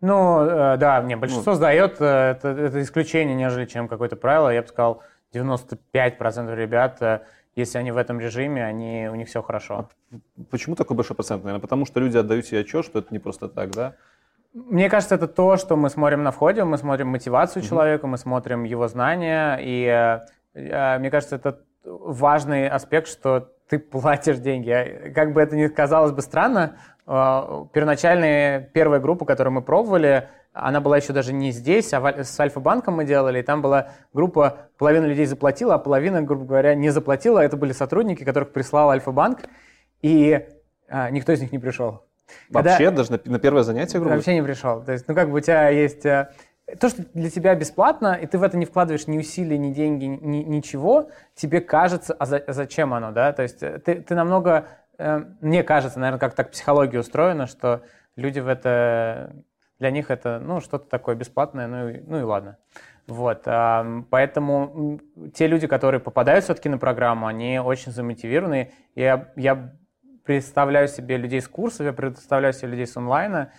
S2: Ну, э, да, не, большинство
S1: Ну.
S2: сдает, э, это, это исключение, нежели чем какое-то правило. Я бы сказал, 95% ребят э, если они в этом режиме, они, у них все хорошо.
S1: А почему такой большой процент? Наверное, потому что люди отдают себе отчет, что это не просто так, да?
S2: Мне кажется, это то, что мы смотрим на входе, мы смотрим мотивацию mm-hmm. человека, мы смотрим его знания, и мне кажется, это важный аспект, что ты платишь деньги. А, как бы это ни казалось бы странно, э, первоначальная первая группа, которую мы пробовали, она была еще даже не здесь, а с Альфа-банком мы делали, и там была группа, половина людей заплатила, а половина, грубо говоря, не заплатила. Это были сотрудники, которых прислал Альфа-банк, и а, никто из них не пришел.
S1: Вообще, Когда... даже на, на первое занятие,
S2: грубо Вообще не пришел. То есть, ну как бы у тебя есть... То, что для тебя бесплатно, и ты в это не вкладываешь ни усилий, ни деньги, ни, ничего, тебе кажется, а, за, а зачем оно, да? То есть э, ты, ты намного... Э, мне кажется, наверное, как так психология устроена, что люди в это для них это, ну, что-то такое бесплатное, ну ну и ладно. Вот, поэтому те люди, которые попадают все-таки на программу, они очень замотивированы. Я, я представляю себе людей с курсов, я представляю себе людей с онлайна,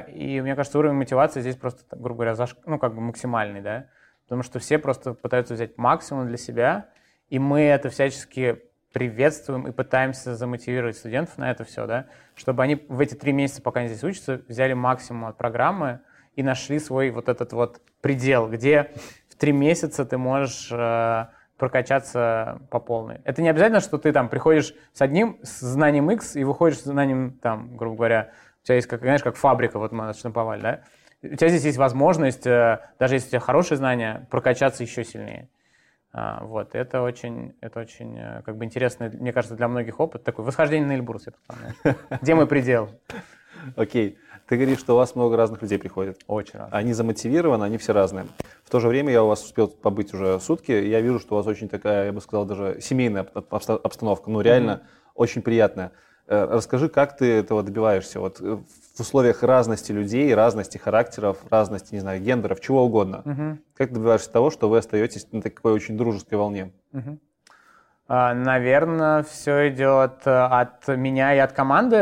S2: и мне кажется, уровень мотивации здесь просто, грубо говоря, заш... ну, как бы максимальный, да, потому что все просто пытаются взять максимум для себя, и мы это всячески приветствуем и пытаемся замотивировать студентов на это все, да, чтобы они в эти три месяца, пока они здесь учатся, взяли максимум от программы и нашли свой вот этот вот предел, где в три месяца ты можешь э, прокачаться по полной. Это не обязательно, что ты там приходишь с одним с знанием X и выходишь с знанием, там, грубо говоря, у тебя есть, как, знаешь, как фабрика, вот мы отштамповали, да? У тебя здесь есть возможность, э, даже если у тебя хорошие знания, прокачаться еще сильнее. А, вот, это очень, это очень, э, как бы интересный, мне кажется, для многих опыт такой. Восхождение на Эльбрус, я так Где мой предел?
S1: Окей. Ты говоришь, что у вас много разных людей приходит.
S2: Очень разных.
S1: Они замотивированы, они все разные. В то же время я у вас успел побыть уже сутки, я вижу, что у вас очень такая, я бы сказал, даже семейная обстановка, ну реально mm-hmm. очень приятная. Э, расскажи, как ты этого добиваешься? Вот э, в условиях разности людей, разности характеров, разности, не знаю, гендеров, чего угодно. Угу. Как добиваешься того, что вы остаетесь на такой очень дружеской волне? Угу.
S2: Наверное, все идет э, от меня и от команды.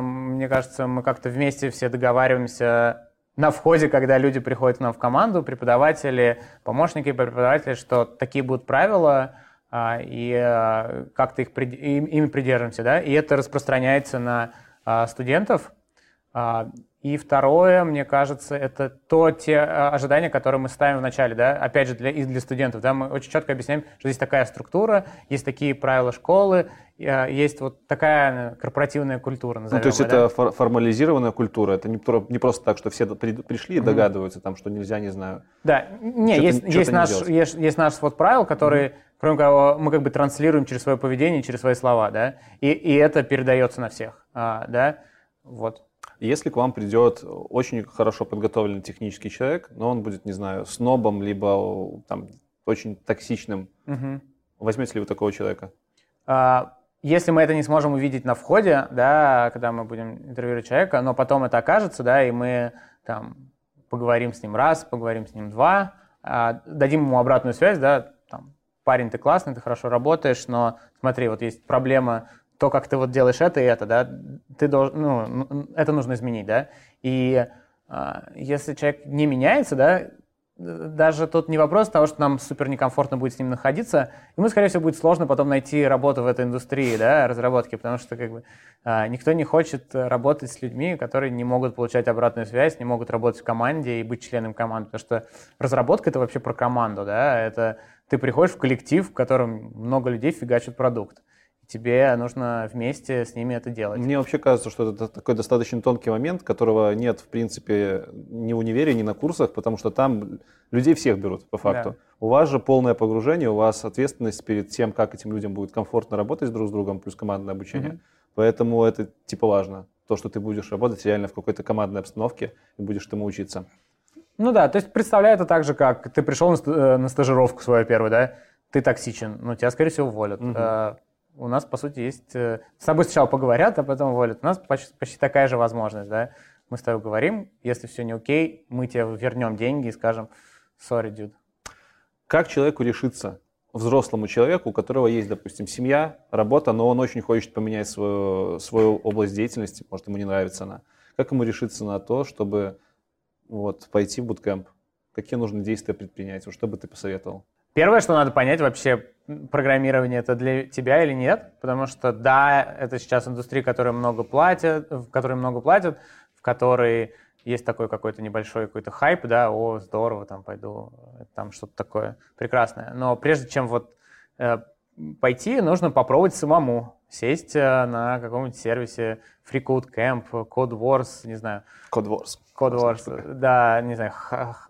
S2: Мне кажется, мы как-то вместе все договариваемся на входе, когда люди приходят к нам в команду, преподаватели, помощники преподаватели, что такие будут правила – а, и а, как-то их, ими придерживаемся, да, и это распространяется на а, студентов. И второе, мне кажется, это то те ожидания, которые мы ставим в начале, да, опять же, для, и для студентов, да, мы очень четко объясняем, что здесь такая структура, есть такие правила школы, есть вот такая корпоративная культура,
S1: назовем, Ну, то есть да? это фор- формализированная культура, это не, не просто так, что все пришли и догадываются, mm-hmm. там, что нельзя, не знаю.
S2: Да, не, есть, есть, наш, есть, есть наш свод правил, который mm-hmm кроме того, мы как бы транслируем через свое поведение, через свои слова, да, и, и это передается на всех, а, да, вот.
S1: Если к вам придет очень хорошо подготовленный технический человек, но он будет, не знаю, снобом, либо там очень токсичным, угу. возьмете ли вы такого человека?
S2: А, если мы это не сможем увидеть на входе, да, когда мы будем интервьюировать человека, но потом это окажется, да, и мы там поговорим с ним раз, поговорим с ним два, а, дадим ему обратную связь, да, парень, ты классный, ты хорошо работаешь, но смотри, вот есть проблема, то, как ты вот делаешь это и это, да, ты должен, ну, это нужно изменить, да, и а, если человек не меняется, да, даже тут не вопрос того, что нам супер некомфортно будет с ним находиться, ему, скорее всего, будет сложно потом найти работу в этой индустрии, да, разработки, потому что как бы а, никто не хочет работать с людьми, которые не могут получать обратную связь, не могут работать в команде и быть членом команды, потому что разработка это вообще про команду, да, это ты приходишь в коллектив, в котором много людей фигачат продукт. Тебе нужно вместе с ними это делать.
S1: Мне вообще кажется, что это такой достаточно тонкий момент, которого нет, в принципе, ни в универе, ни на курсах, потому что там людей всех берут, по факту. Да. У вас же полное погружение, у вас ответственность перед тем, как этим людям будет комфортно работать друг с другом, плюс командное обучение. Угу. Поэтому это типа важно. То, что ты будешь работать реально в какой-то командной обстановке и будешь этому учиться.
S2: Ну да, то есть представляю это так же, как ты пришел на, э, стажировку свою первую, да, ты токсичен, ну тебя, скорее всего, уволят. Угу. А, у нас, по сути, есть... Э, с тобой сначала поговорят, а потом уволят. У нас почти, почти такая же возможность, да. Мы с тобой говорим, если все не окей, мы тебе вернем деньги и скажем, sorry, dude.
S1: Как человеку решиться, взрослому человеку, у которого есть, допустим, семья, работа, но он очень хочет поменять свою, свою область деятельности, может, ему не нравится она. Как ему решиться на то, чтобы вот, пойти в буткемп? Какие нужно действия предпринять? Что бы ты посоветовал?
S2: Первое, что надо понять вообще, программирование это для тебя или нет, потому что да, это сейчас индустрия, которая много платит, в которой много платят, в которой есть такой какой-то небольшой какой-то хайп, да, о, здорово, там пойду, там что-то такое прекрасное. Но прежде чем вот э, пойти, нужно попробовать самому сесть э, на каком-нибудь сервисе Free Code Camp, Code Wars, не знаю.
S1: Code Wars.
S2: Code Wars, да, не знаю,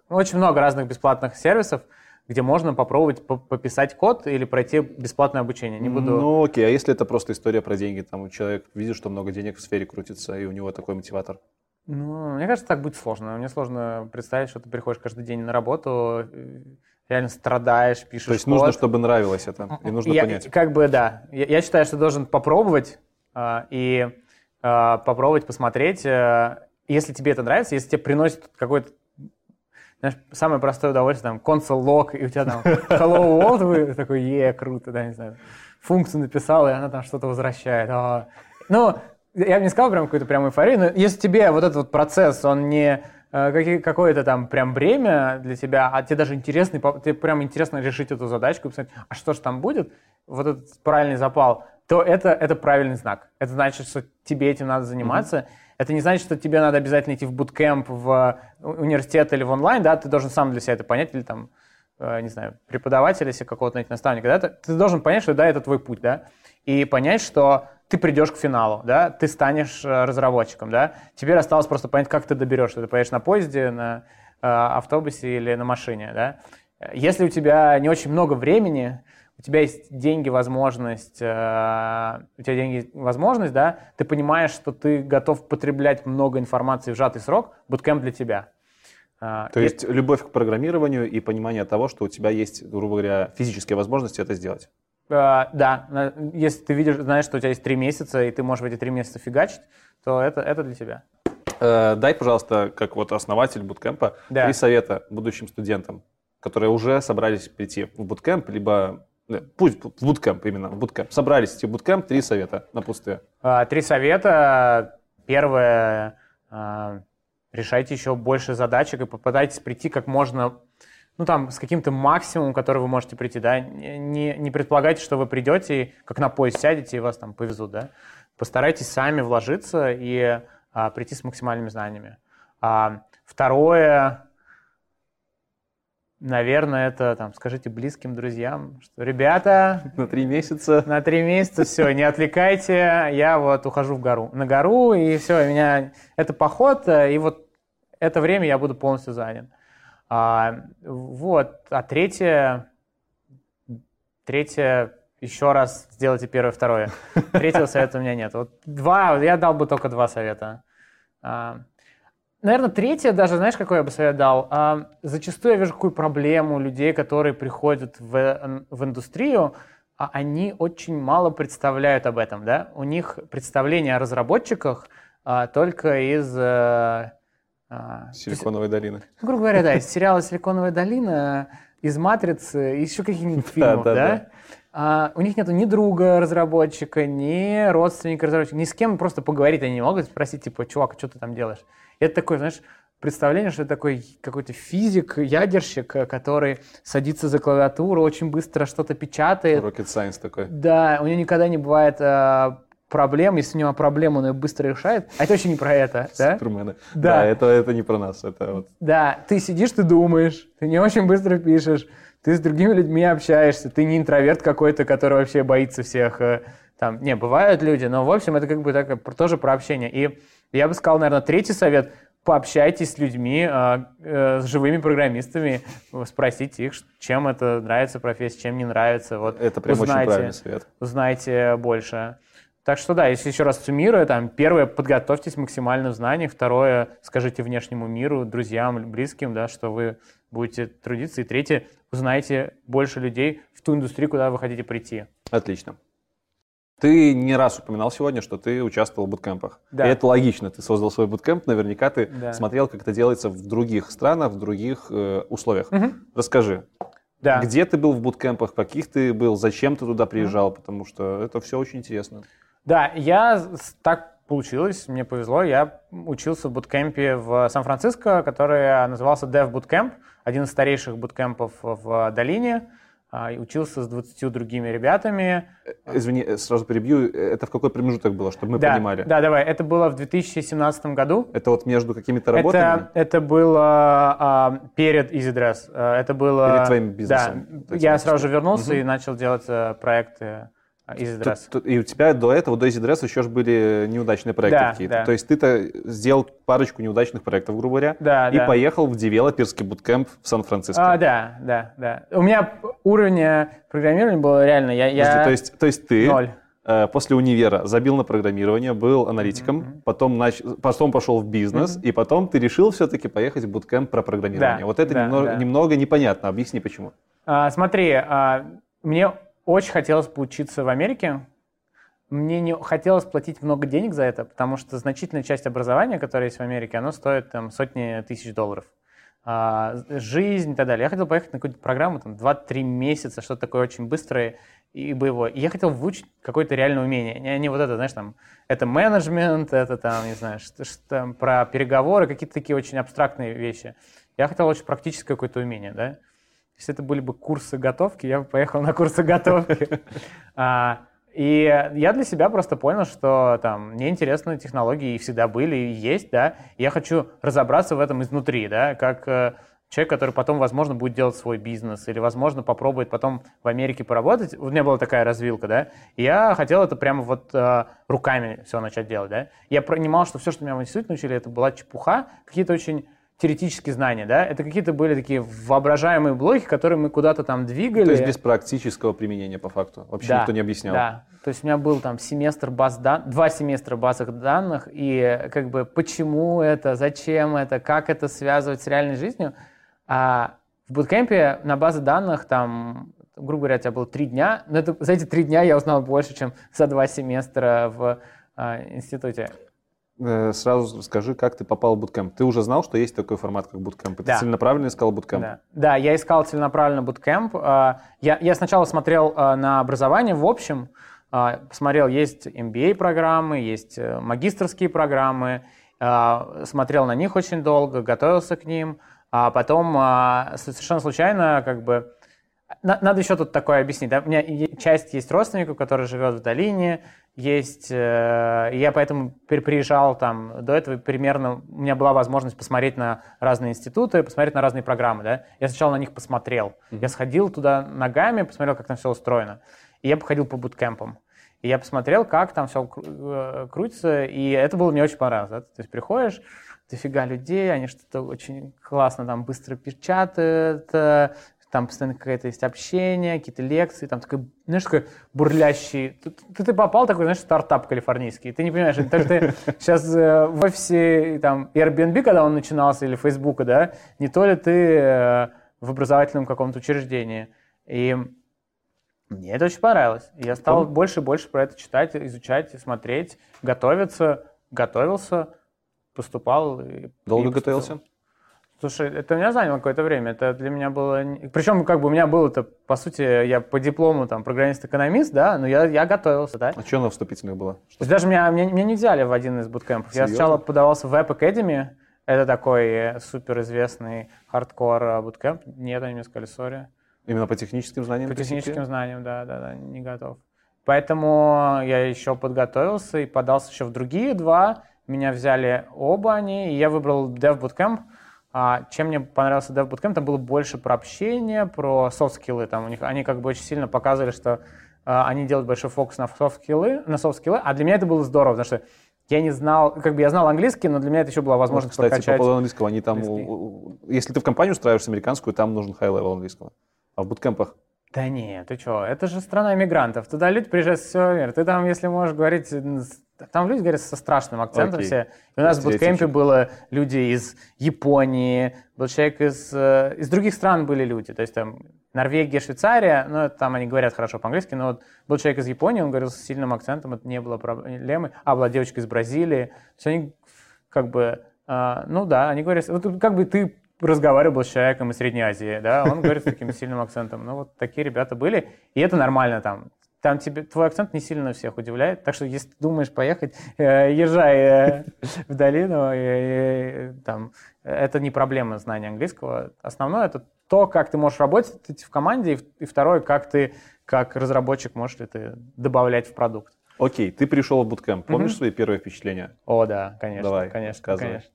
S2: очень много разных бесплатных сервисов, где можно попробовать пописать код или пройти бесплатное обучение. Не буду...
S1: Ну окей, а если это просто история про деньги, там человек видит, что много денег в сфере крутится, и у него такой мотиватор?
S2: Ну, мне кажется, так будет сложно. Мне сложно представить, что ты приходишь каждый день на работу, э, реально страдаешь, пишешь
S1: То есть
S2: код.
S1: нужно, чтобы нравилось это, и нужно
S2: я,
S1: понять.
S2: Как бы, да. Я, я считаю, что должен попробовать э, и э, попробовать посмотреть, э, если тебе это нравится, если тебе приносит какой-то знаешь, самое простое удовольствие, там, console log, и у тебя там hello world, вы такой, е, круто, да, не знаю, функцию написал, и она там что-то возвращает. А. Ну, я бы не сказал прям какую-то прям эйфорию, но если тебе вот этот вот процесс, он не какое-то там прям бремя для тебя, а тебе даже интересно, тебе прям интересно решить эту задачку и посмотреть, а что же там будет, вот этот правильный запал, то это, это правильный знак. Это значит, что тебе этим надо заниматься. Mm-hmm. Это не значит, что тебе надо обязательно идти в буткемп, в университет или в онлайн, да, ты должен сам для себя это понять, или там, э, не знаю, преподаватель, если какого-то найти наставника, да, ты, ты должен понять, что да, это твой путь, да, и понять, что ты придешь к финалу, да, ты станешь э, разработчиком, да. Теперь осталось просто понять, как ты доберешься. Ты поедешь на поезде, на э, автобусе или на машине, да. Если у тебя не очень много времени, у тебя есть деньги, возможность, э, у тебя деньги, возможность, да, ты понимаешь, что ты готов потреблять много информации в сжатый срок, буткемп для тебя.
S1: То и... есть любовь к программированию и понимание того, что у тебя есть, грубо говоря, физические возможности это сделать.
S2: Э, да, если ты видишь, знаешь, что у тебя есть три месяца, и ты можешь в эти три месяца фигачить, то это, это для тебя.
S1: Э, дай, пожалуйста, как вот основатель буткемпа, да. три совета будущим студентам, которые уже собрались прийти в буткемп, либо пусть в буткемп именно, в буткемп. Собрались идти в буткемп, три совета на пустые.
S2: Э, три совета. Первое, решайте еще больше задачек и попытайтесь прийти как можно ну, там, с каким-то максимумом, который вы можете прийти, да, не, не предполагайте, что вы придете, и как на поезд сядете, и вас там повезут, да. Постарайтесь сами вложиться и а, прийти с максимальными знаниями. А, второе, наверное, это, там, скажите близким друзьям, что, ребята...
S1: На три месяца.
S2: На три месяца, все, не отвлекайте, я вот ухожу в гору, на гору, и все, у меня это поход, и вот это время я буду полностью занят. А, вот. А третье, третье, еще раз сделайте первое, второе. Третьего совета у меня нет. Вот два, я дал бы только два совета. А, наверное, третье даже, знаешь, какой я бы совет дал? А, зачастую я вижу какую проблему людей, которые приходят в, в индустрию, а они очень мало представляют об этом, да? У них представление о разработчиках а, только из э,
S1: Силиконовой есть, долины.
S2: Ну, грубо говоря, да, из сериала «Силиконовая долина», из «Матрицы», еще каких-нибудь фильмов, да? да, А, у них нет ни друга разработчика, ни родственника разработчика, ни с кем просто поговорить они не могут, спросить, типа, чувак, что ты там делаешь? И это такое, знаешь, представление, что это такой какой-то физик, ядерщик, который садится за клавиатуру, очень быстро что-то печатает.
S1: Rocket Science такой.
S2: Да, у него никогда не бывает а, проблем, если у него проблема, он ее быстро решает. А это вообще не про это, да?
S1: Супермены. Да, да это, это не про нас. Это вот.
S2: Да, ты сидишь, ты думаешь, ты не очень быстро пишешь, ты с другими людьми общаешься, ты не интроверт какой-то, который вообще боится всех. Э, там, не, бывают люди, но, в общем, это как бы так, тоже про общение. И я бы сказал, наверное, третий совет – пообщайтесь с людьми, э, э, с живыми программистами, спросите их, чем это нравится профессия, чем не нравится. Вот,
S1: это прям узнайте, очень правильный совет.
S2: Узнайте больше. Так что да, если еще раз суммируя, там, первое, подготовьтесь максимально в знаниях, второе, скажите внешнему миру, друзьям, близким, да, что вы будете трудиться, и третье, узнайте больше людей в ту индустрию, куда вы хотите прийти.
S1: Отлично. Ты не раз упоминал сегодня, что ты участвовал в буткемпах. Да. И это логично. Ты создал свой буткемп, наверняка ты да. смотрел, как это делается в других странах, в других э, условиях. Угу. Расскажи, да. где ты был в буткемпах, каких ты был, зачем ты туда приезжал, угу. потому что это все очень интересно.
S2: Да, я так получилось, мне повезло, я учился в буткемпе в Сан-Франциско, который назывался Dev Bootcamp, один из старейших буткемпов в долине. а, и учился с 20 другими ребятами.
S1: Э, извини, э, сразу перебью. Это в какой промежуток было, чтобы мы
S2: да,
S1: понимали?
S2: Да, давай. Это было в 2017 году.
S1: Это вот между какими-то работами?
S2: Это, это было а, перед EasyDress. Это было...
S1: Перед твоим бизнесом?
S2: Да. Я сразу же вернулся угу. и начал делать проекты EasyDress.
S1: Тут, тут, и у тебя до этого, до EasyDress еще же были неудачные проекты
S2: да,
S1: какие-то.
S2: Да.
S1: То есть ты-то сделал парочку неудачных проектов, грубо говоря,
S2: да,
S1: и
S2: да.
S1: поехал в девелоперский буткемп в Сан-Франциско.
S2: А, да, да, да. У меня уровень программирования был реально... Я, я...
S1: то, есть, то есть ты...
S2: Ноль
S1: э, после универа забил на программирование, был аналитиком, mm-hmm. потом, нач... потом пошел в бизнес, mm-hmm. и потом ты решил все-таки поехать в буткемп про программирование.
S2: Да,
S1: вот это
S2: да,
S1: немного,
S2: да.
S1: немного непонятно. Объясни, почему.
S2: А, смотри, а, мне очень хотелось поучиться в Америке. Мне не хотелось платить много денег за это, потому что значительная часть образования, которое есть в Америке, оно стоит там, сотни тысяч долларов. А, жизнь и так далее. Я хотел поехать на какую-то программу, там, 2-3 месяца, что-то такое очень быстрое и боевое. И я хотел выучить какое-то реальное умение. Не, не вот это, знаешь, там, это менеджмент, это там, не знаю, что, что, про переговоры, какие-то такие очень абстрактные вещи. Я хотел очень практическое какое-то умение, да. Если это были бы курсы готовки, я бы поехал на курсы готовки. И я для себя просто понял, что там мне интересны технологии и всегда были, и есть, да. Я хочу разобраться в этом изнутри, да, как э, человек, который потом, возможно, будет делать свой бизнес или, возможно, попробует потом в Америке поработать. У меня была такая развилка, да. И я хотел это прямо вот э, руками все начать делать, да. Я понимал, что все, что меня в институте научили, это была чепуха, какие-то очень теоретические знания, да, это какие-то были такие воображаемые блоки, которые мы куда-то там двигали.
S1: То есть без практического применения по факту? Вообще
S2: да,
S1: никто не объяснял?
S2: Да, то есть у меня был там семестр баз данных, два семестра базовых данных, и как бы почему это, зачем это, как это связывать с реальной жизнью. А в буткемпе на базе данных там, грубо говоря, у тебя было три дня, но это, за эти три дня я узнал больше, чем за два семестра в а, институте.
S1: Э, сразу скажи, как ты попал в буткемп. Ты уже знал, что есть такой формат, как буткемп? Ты
S2: да.
S1: целенаправленно искал буткемп?
S2: Да. да, я искал целенаправленно буткемп. Я, я сначала смотрел на образование в общем, посмотрел, есть MBA-программы, есть э, магистрские программы, смотрел на них очень долго, готовился к ним, а потом совершенно случайно как бы надо еще тут такое объяснить. Да? У меня часть есть родственников, которые живет в долине, есть... Э, я поэтому приезжал там до этого примерно... У меня была возможность посмотреть на разные институты, посмотреть на разные программы. Да? Я сначала на них посмотрел. Mm-hmm. Я сходил туда ногами, посмотрел, как там все устроено. И я походил по буткемпам. И я посмотрел, как там все э, крутится, и это было мне очень понравилось. Да? То есть приходишь, дофига людей, они что-то очень классно там быстро печатают, э, там постоянно какое-то есть общение, какие-то лекции, там такой, знаешь, такой бурлящий. Ты, ты, ты попал такой, знаешь, стартап калифорнийский. Ты не понимаешь, это ты сейчас э, в офисе там Airbnb, когда он начинался, или Facebook, да, не то ли ты э, в образовательном каком-то учреждении. И мне это очень понравилось. Я стал больше и больше про это читать, изучать, смотреть, готовиться, готовился, поступал. И,
S1: Долго
S2: и
S1: готовился?
S2: Слушай, это у меня заняло какое-то время. Это для меня было... Причем, как бы у меня было это, по сути, я по диплому там программист-экономист, да, но я, я готовился, да.
S1: А что на вступительных было?
S2: Что? То есть даже меня, меня, меня не взяли в один из буткемпов. Серьезно? Я сначала подавался в App Academy, это такой суперизвестный хардкор буткемп. Нет, они мне сказали, sorry.
S1: Именно по техническим знаниям?
S2: По техническим знаниям, да, да, да, не готов. Поэтому я еще подготовился и подался еще в другие два. Меня взяли оба они, и я выбрал Dev Bootcamp. А чем мне понравился Dev Bootcamp, там было больше про общение, про софт-скиллы. Там у них, они как бы очень сильно показывали, что а, они делают большой фокус на софт-скиллы, на софт-скиллы, а для меня это было здорово, потому что я не знал, как бы я знал английский, но для меня это еще была возможность
S1: вот, кстати,
S2: прокачать.
S1: по поводу английского, они там, английский. если ты в компанию устраиваешься американскую, там нужен high-level английского. А в буткемпах?
S2: Да нет, ты что, это же страна иммигрантов. Туда люди приезжают с всего мира. Ты там, если можешь говорить там люди говорят со страшным акцентом okay. все. И у нас в буткемпе было люди из Японии, был человек из, э, из других стран были люди. То есть там Норвегия, Швейцария, ну там они говорят хорошо по-английски, но вот был человек из Японии, он говорил с сильным акцентом, это не было проблемы. А, была девочка из Бразилии. То есть они как бы, э, ну да, они говорят, вот как бы ты разговаривал с человеком из Средней Азии, да, он говорит с таким сильным акцентом. Ну вот такие ребята были, и это нормально там там тебе твой акцент не сильно всех удивляет, так что если думаешь поехать, э, езжай э, в долину, там это не проблема знания английского. Основное это то, как ты можешь работать в команде, и, и второе, как ты как разработчик можешь ли ты добавлять в продукт.
S1: Окей, ты пришел в буткемп. Помнишь mm-hmm. свои первые впечатления?
S2: О, да, конечно.
S1: Давай,
S2: конечно, конечно.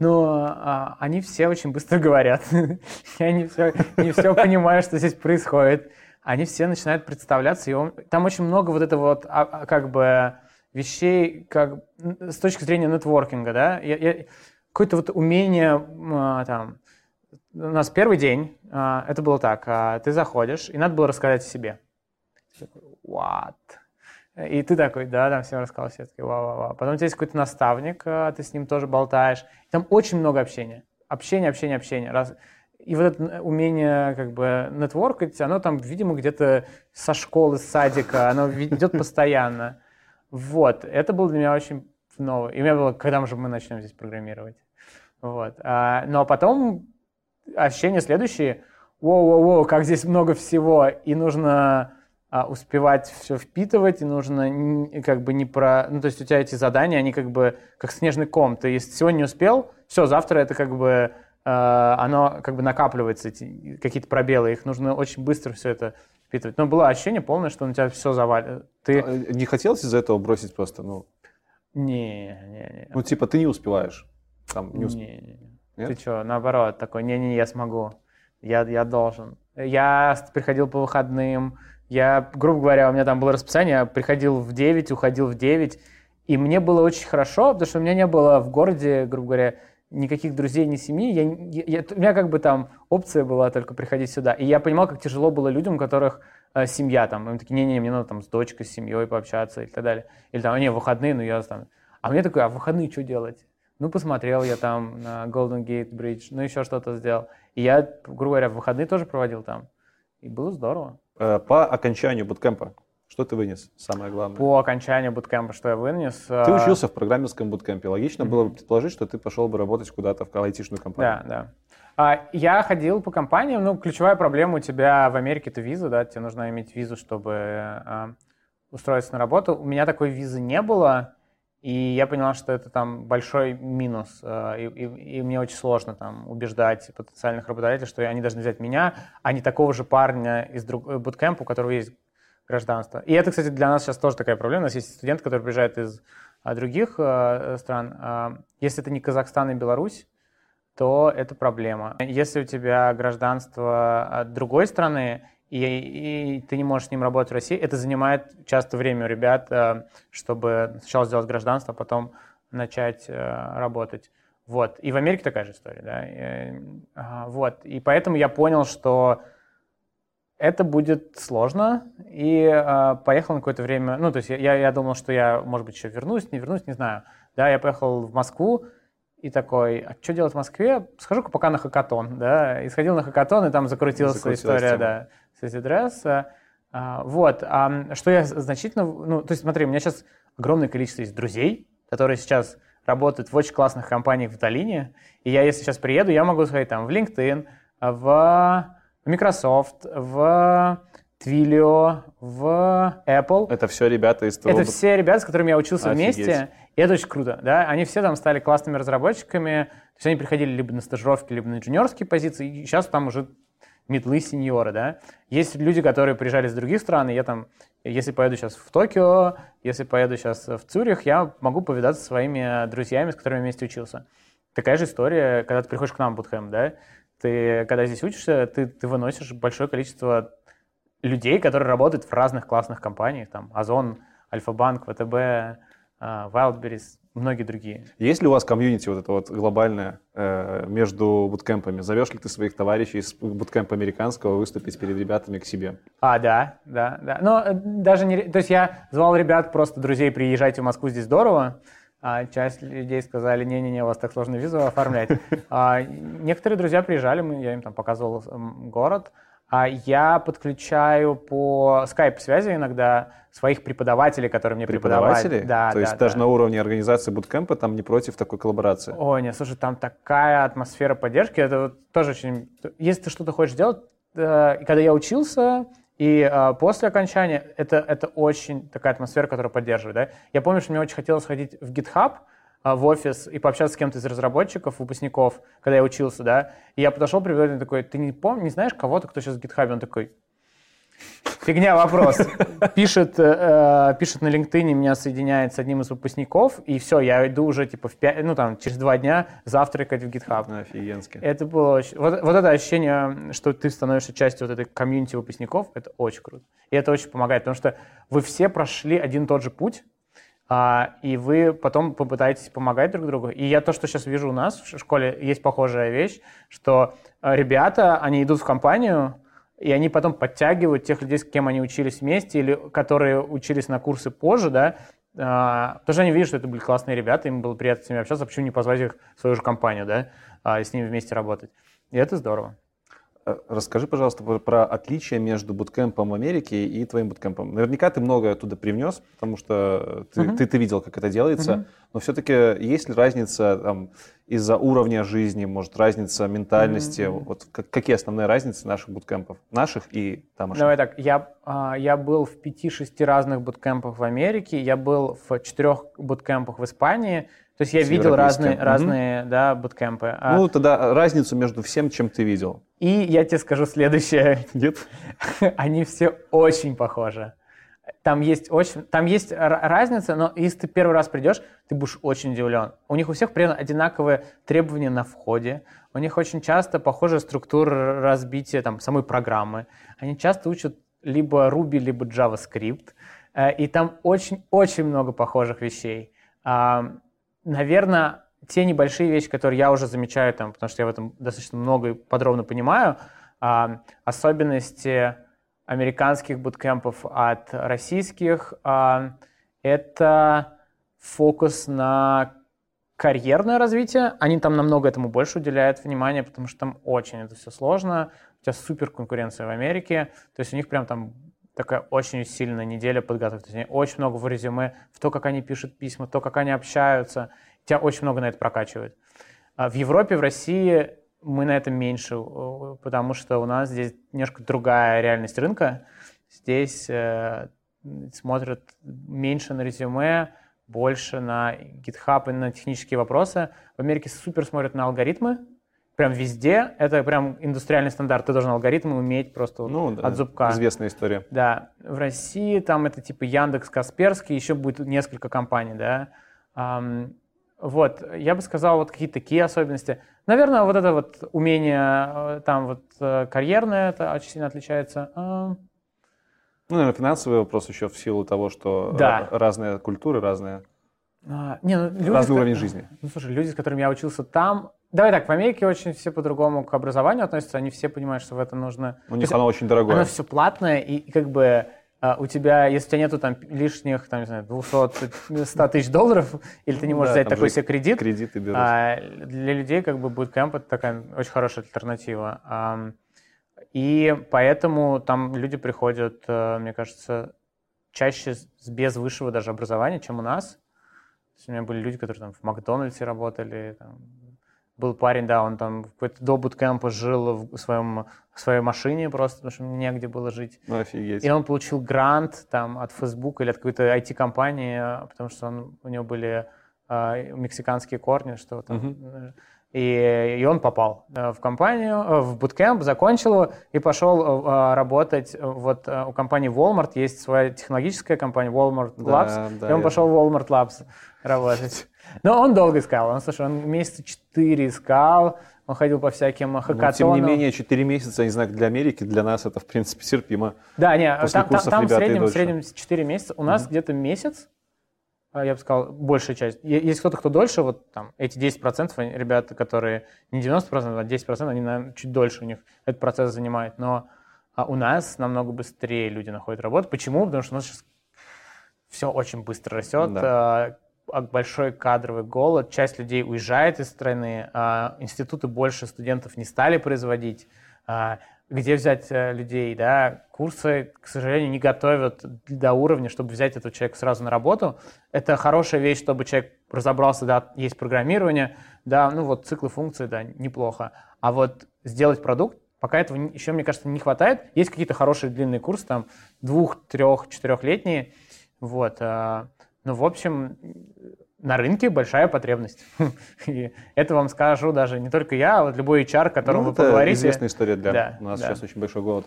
S2: Ну, а, они все очень быстро говорят. Я не все, не все понимаю, что здесь происходит. Они все начинают представляться. И он, там очень много вот этого вот, а, а, как бы, вещей, как с точки зрения нетворкинга, да. Я, я, какое-то вот умение, а, там, у нас первый день, а, это было так, а, ты заходишь, и надо было рассказать о себе. What? И ты такой, да, там всем рассказал, все такие, вау. Потом у тебя есть какой-то наставник, а, ты с ним тоже болтаешь. Там очень много общения. Общение, общение, общение. Раз... И вот это умение как бы нетворкать, оно там, видимо, где-то со школы, с садика, оно идет постоянно. Вот, это было для меня очень новое. И у меня было, когда же мы начнем здесь программировать. Вот. А, но потом ощущение следующее, воу-воу-воу, как здесь много всего, и нужно а, успевать все впитывать, и нужно как бы не про... Ну, то есть у тебя эти задания, они как бы как снежный ком. Ты если сегодня не успел, все, завтра это как бы э, оно как бы накапливается, какие-то пробелы, их нужно очень быстро все это впитывать. Но было ощущение полное, что на тебя все завалит. Ты...
S1: А, не хотелось из-за этого бросить просто, ну...
S2: Не, не, не.
S1: Ну, типа, ты не успеваешь. Там, не,
S2: усп... не, не, не. Ты что, наоборот, такой, не-не, я смогу. Я, я должен. Я приходил по выходным, я, грубо говоря, у меня там было расписание, я приходил в 9, уходил в 9, и мне было очень хорошо, потому что у меня не было в городе, грубо говоря, никаких друзей, ни семьи. Я, я, у меня как бы там опция была только приходить сюда. И я понимал, как тяжело было людям, у которых э, семья там. Им такие, не-не, мне надо там с дочкой, с семьей пообщаться и так далее. Или там, не, выходные, ну я там... А мне такой, а выходные что делать? Ну, посмотрел я там на Golden Gate Bridge, ну, еще что-то сделал. И я, грубо говоря, выходные тоже проводил там. И было здорово.
S1: Э, по окончанию буткемпа, что ты вынес, самое главное?
S2: По окончанию буткемпа, что я вынес?
S1: Ты э, учился в программерском буткемпе. Логично mm-hmm. было бы предположить, что ты пошел бы работать куда-то в айтишную компанию.
S2: Да, да. А, я ходил по компаниям, ну, ключевая проблема у тебя в Америке это виза, да, тебе нужно иметь визу, чтобы а, устроиться на работу. У меня такой визы не было, и я понял, что это там большой минус, э, и, и, и мне очень сложно там убеждать потенциальных работодателей, что они должны взять меня, а не такого же парня из друг, э, буткемпа, у которого есть гражданство. И это, кстати, для нас сейчас тоже такая проблема. У нас есть студент, который приезжает из а, других э, стран. Если это не Казахстан и Беларусь, то это проблема. Если у тебя гражданство другой страны, и, и ты не можешь с ним работать в России, это занимает часто время у ребят, э, чтобы сначала сделать гражданство, а потом начать э, работать. Вот. И в Америке такая же история, да. И, вот. И поэтому я понял, что это будет сложно, и э, поехал на какое-то время, ну, то есть я, я думал, что я, может быть, еще вернусь, не вернусь, не знаю. Да, я поехал в Москву, и такой, а что делать в Москве? Схожу пока на хакатон, да, и сходил на хакатон, и там закрутилась, закрутилась история, тема. да, CZ а, Вот. А что я значительно... Ну, то есть смотри, у меня сейчас огромное количество есть друзей, которые сейчас работают в очень классных компаниях в долине. И я, если сейчас приеду, я могу сходить там в LinkedIn, в Microsoft, в Twilio, в Apple.
S1: Это все ребята из того...
S2: Это все ребята, с которыми я учился Офигеть. вместе. И это очень круто, да. Они все там стали классными разработчиками. То есть они приходили либо на стажировки, либо на инженерские позиции. И сейчас там уже медлы сеньоры, да. Есть люди, которые приезжали из других стран, и я там, если поеду сейчас в Токио, если поеду сейчас в Цюрих, я могу повидаться со своими друзьями, с которыми вместе учился. Такая же история, когда ты приходишь к нам в Бутхэм, да, ты, когда здесь учишься, ты, ты выносишь большое количество людей, которые работают в разных классных компаниях, там, Озон, Альфа-банк, ВТБ, э, Wildberries, многие другие.
S1: Есть ли у вас комьюнити вот это вот глобальное э, между буткемпами? Зовешь ли ты своих товарищей из буткемпа американского выступить перед ребятами к себе?
S2: А, да, да, да. Но э, даже не... То есть я звал ребят, просто друзей, приезжайте в Москву, здесь здорово. А часть людей сказали, не-не-не, у вас так сложно визу оформлять. А некоторые друзья приезжали, я им там показывал город. А я подключаю по скайп-связи иногда своих преподавателей, которые мне
S1: Преподаватели?
S2: Да,
S1: То да, есть да. даже на уровне организации буткемпа там не против такой коллаборации?
S2: Ой, нет, слушай, там такая атмосфера поддержки, это вот тоже очень... Если ты что-то хочешь делать, э, когда я учился, И э, после окончания это, это очень такая атмосфера, которая поддерживает. Да? Я помню, что мне очень хотелось сходить в GitHub, в офис и пообщаться с кем-то из разработчиков, выпускников, когда я учился, да. И я подошел, привел, такой, ты не помнишь, не знаешь кого-то, кто сейчас в GitHub? Он такой, Фигня вопрос. Пишет, э, пишет на LinkedIn, меня соединяет с одним из выпускников, и все, я иду уже типа в 5, ну там через два дня завтракать в GitHub.
S1: Офигенски.
S2: Это было. Вот, вот это ощущение, что ты становишься частью вот этой комьюнити выпускников, это очень круто. И это очень помогает, потому что вы все прошли один и тот же путь, а, и вы потом попытаетесь помогать друг другу. И я то, что сейчас вижу у нас в школе, есть похожая вещь, что э, ребята, они идут в компанию, и они потом подтягивают тех людей, с кем они учились вместе, или которые учились на курсы позже, да, а, что они видят, что это были классные ребята, им было приятно с ними общаться, почему не позвать их в свою же компанию, да, а, и с ними вместе работать. И это здорово.
S1: Э, расскажи, пожалуйста, про отличия между буткемпом в Америке и твоим буткемпом. Наверняка ты многое оттуда привнес, потому что ты, uh-huh. ты, ты видел, как это делается. Uh-huh. Но все-таки есть ли разница там, из-за уровня жизни, может, разница ментальности? Uh-huh. Вот как, какие основные разницы наших буткемпов? Наших и тамошних?
S2: Давай так, я, а, я был в пяти-шести разных буткемпах в Америке, я был в четырех буткемпах в Испании, то есть я видел разные, разные да, буткемпы.
S1: А ну, тогда разницу между всем, чем ты видел.
S2: И я тебе скажу следующее.
S1: Нет?
S2: Они все очень похожи. Там есть, очень, там есть разница, но если ты первый раз придешь, ты будешь очень удивлен. У них у всех примерно одинаковые требования на входе. У них очень часто похожая структура разбития там, самой программы. Они часто учат либо Ruby, либо JavaScript. Э, и там очень-очень много похожих вещей наверное, те небольшие вещи, которые я уже замечаю, там, потому что я в этом достаточно много и подробно понимаю, а, особенности американских буткемпов от российских, а, это фокус на карьерное развитие. Они там намного этому больше уделяют внимания, потому что там очень это все сложно. У тебя супер конкуренция в Америке. То есть у них прям там такая очень сильная неделя подготовки. То есть очень много в резюме, в то, как они пишут письма, то, как они общаются. Тебя очень много на это прокачивает. А в Европе, в России мы на это меньше, потому что у нас здесь немножко другая реальность рынка. Здесь э, смотрят меньше на резюме, больше на GitHub и на технические вопросы. В Америке супер смотрят на алгоритмы, прям везде. Это прям индустриальный стандарт. Ты должен алгоритмы уметь просто ну, да, от зубка.
S1: Известная история.
S2: Да. В России там это типа Яндекс, Касперский, еще будет несколько компаний, да. Um, вот, я бы сказал, вот какие-то такие особенности. Наверное, вот это вот умение э, там вот э, карьерное, это очень сильно отличается.
S1: Ну, наверное, финансовый вопрос еще в силу того, что да. разные культуры, разные, а, не, ну, люди, разный уровень жизни.
S2: Ну, слушай, люди, с которыми я учился там, Давай так, в Америке очень все по-другому к образованию относятся, они все понимают, что в это нужно...
S1: У них оно очень дорогое.
S2: Оно все платное, и, и как бы а, у тебя, если у тебя нету там лишних, там, не знаю, 200-100 тысяч долларов, или ты не можешь да, взять такой себе кредит,
S1: кредиты берут.
S2: А, для людей как бы Bootcamp это такая очень хорошая альтернатива. А, и поэтому там люди приходят, а, мне кажется, чаще с без высшего даже образования, чем у нас. У меня были люди, которые там в Макдональдсе работали, там, был парень, да, он там какой-то до буткемпа жил в, своем, в своей машине просто, потому что негде было жить.
S1: Ну, офигеть.
S2: И он получил грант там от Facebook или от какой-то IT-компании, потому что он, у него были э, мексиканские корни, что там. Uh-huh. И, и он попал э, в компанию, э, в буткемп, закончил его и пошел э, работать. Вот у компании Walmart есть своя технологическая компания Walmart Labs, да, да, и он пошел в Walmart Labs работать. Но он долго искал. Он, слушай, он месяца четыре искал, он ходил по всяким хакатонам. Но,
S1: тем не менее, четыре месяца, не знаю, для Америки, для нас это, в принципе, терпимо.
S2: Да, нет, там, там, там в среднем, в среднем 4 месяца. У нас mm-hmm. где-то месяц, а, я бы сказал, большая часть. Есть кто-то, кто дольше, вот там эти 10%, ребята, которые не 90%, а 10%, они, наверное, чуть дольше у них этот процесс занимает. Но а у нас намного быстрее люди находят работу. Почему? Потому что у нас сейчас все очень быстро растет. Да. А, большой кадровый голод, часть людей уезжает из страны, институты больше студентов не стали производить где взять э, людей, да, курсы, к сожалению, не готовят до уровня, чтобы взять этого человека сразу на работу. Это хорошая вещь, чтобы человек разобрался, да, есть программирование, да, ну вот циклы функций, да, неплохо. А вот сделать продукт Пока этого еще, мне кажется, не хватает. Есть какие-то хорошие длинные курсы, там, двух, трех, четырехлетние. Вот. А, ну, в общем, на рынке большая потребность. И это вам скажу даже не только я, а вот любой HR, которому ну, вы поговорите.
S1: Это известная история для да, у нас да. сейчас очень большой голод.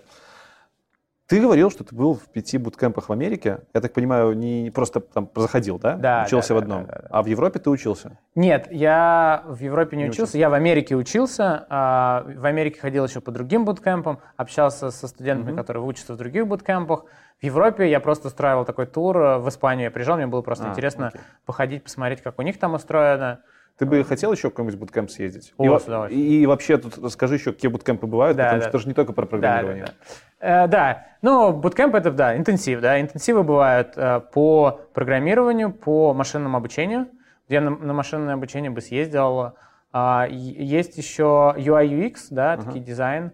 S1: Ты говорил, что ты был в пяти буткемпах в Америке. Я так понимаю, не просто там заходил, да?
S2: Да.
S1: Учился
S2: да,
S1: в одном.
S2: Да, да, да.
S1: А в Европе ты учился?
S2: Нет, я в Европе не, не учился. учился. Я в Америке учился. А в Америке ходил еще по другим буткемпам, общался со студентами, угу. которые учатся в других буткемпах. В Европе я просто устраивал такой тур. В Испанию я приезжал, мне было просто а, интересно окей. походить, посмотреть, как у них там устроено.
S1: Ты бы хотел еще в какой-нибудь буткемп съездить?
S2: О,
S1: и, и, и вообще тут скажи еще, какие буткемпы бывают, да, потому да. что это же не только про программирование.
S2: Да, да, да. Э, да, ну, буткемп это, да, интенсив, да. Интенсивы бывают э, по программированию, по машинному обучению. Я на, на машинное обучение бы съездил. А, есть еще UI UX, да, uh-huh. такие дизайн.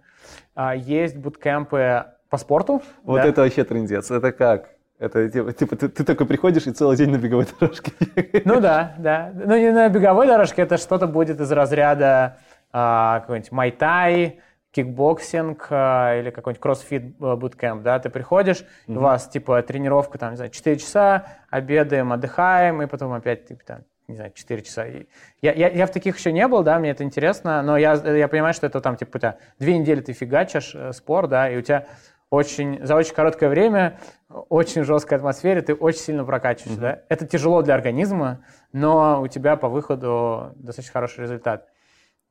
S2: А, есть буткемпы по спорту.
S1: Вот да. это вообще трендец. Это как? Это типа, типа ты, ты такой приходишь и целый день на беговой дорожке.
S2: Ну да, да. Ну не на беговой дорожке, это что-то будет из разряда а, какой-нибудь майтай, кикбоксинг э, или какой-нибудь кроссфит буткемп, да, ты приходишь, mm-hmm. у вас, типа, тренировка, там, не знаю, 4 часа, обедаем, отдыхаем, и потом опять, типа, там, не знаю, 4 часа. Я, я, я в таких еще не был, да, мне это интересно, но я, я понимаю, что это там, типа, у тебя две недели ты фигачишь э, спорт, да, и у тебя очень, за очень короткое время, очень жесткой атмосфере ты очень сильно прокачиваешься, mm-hmm. да. Это тяжело для организма, но у тебя по выходу достаточно хороший результат.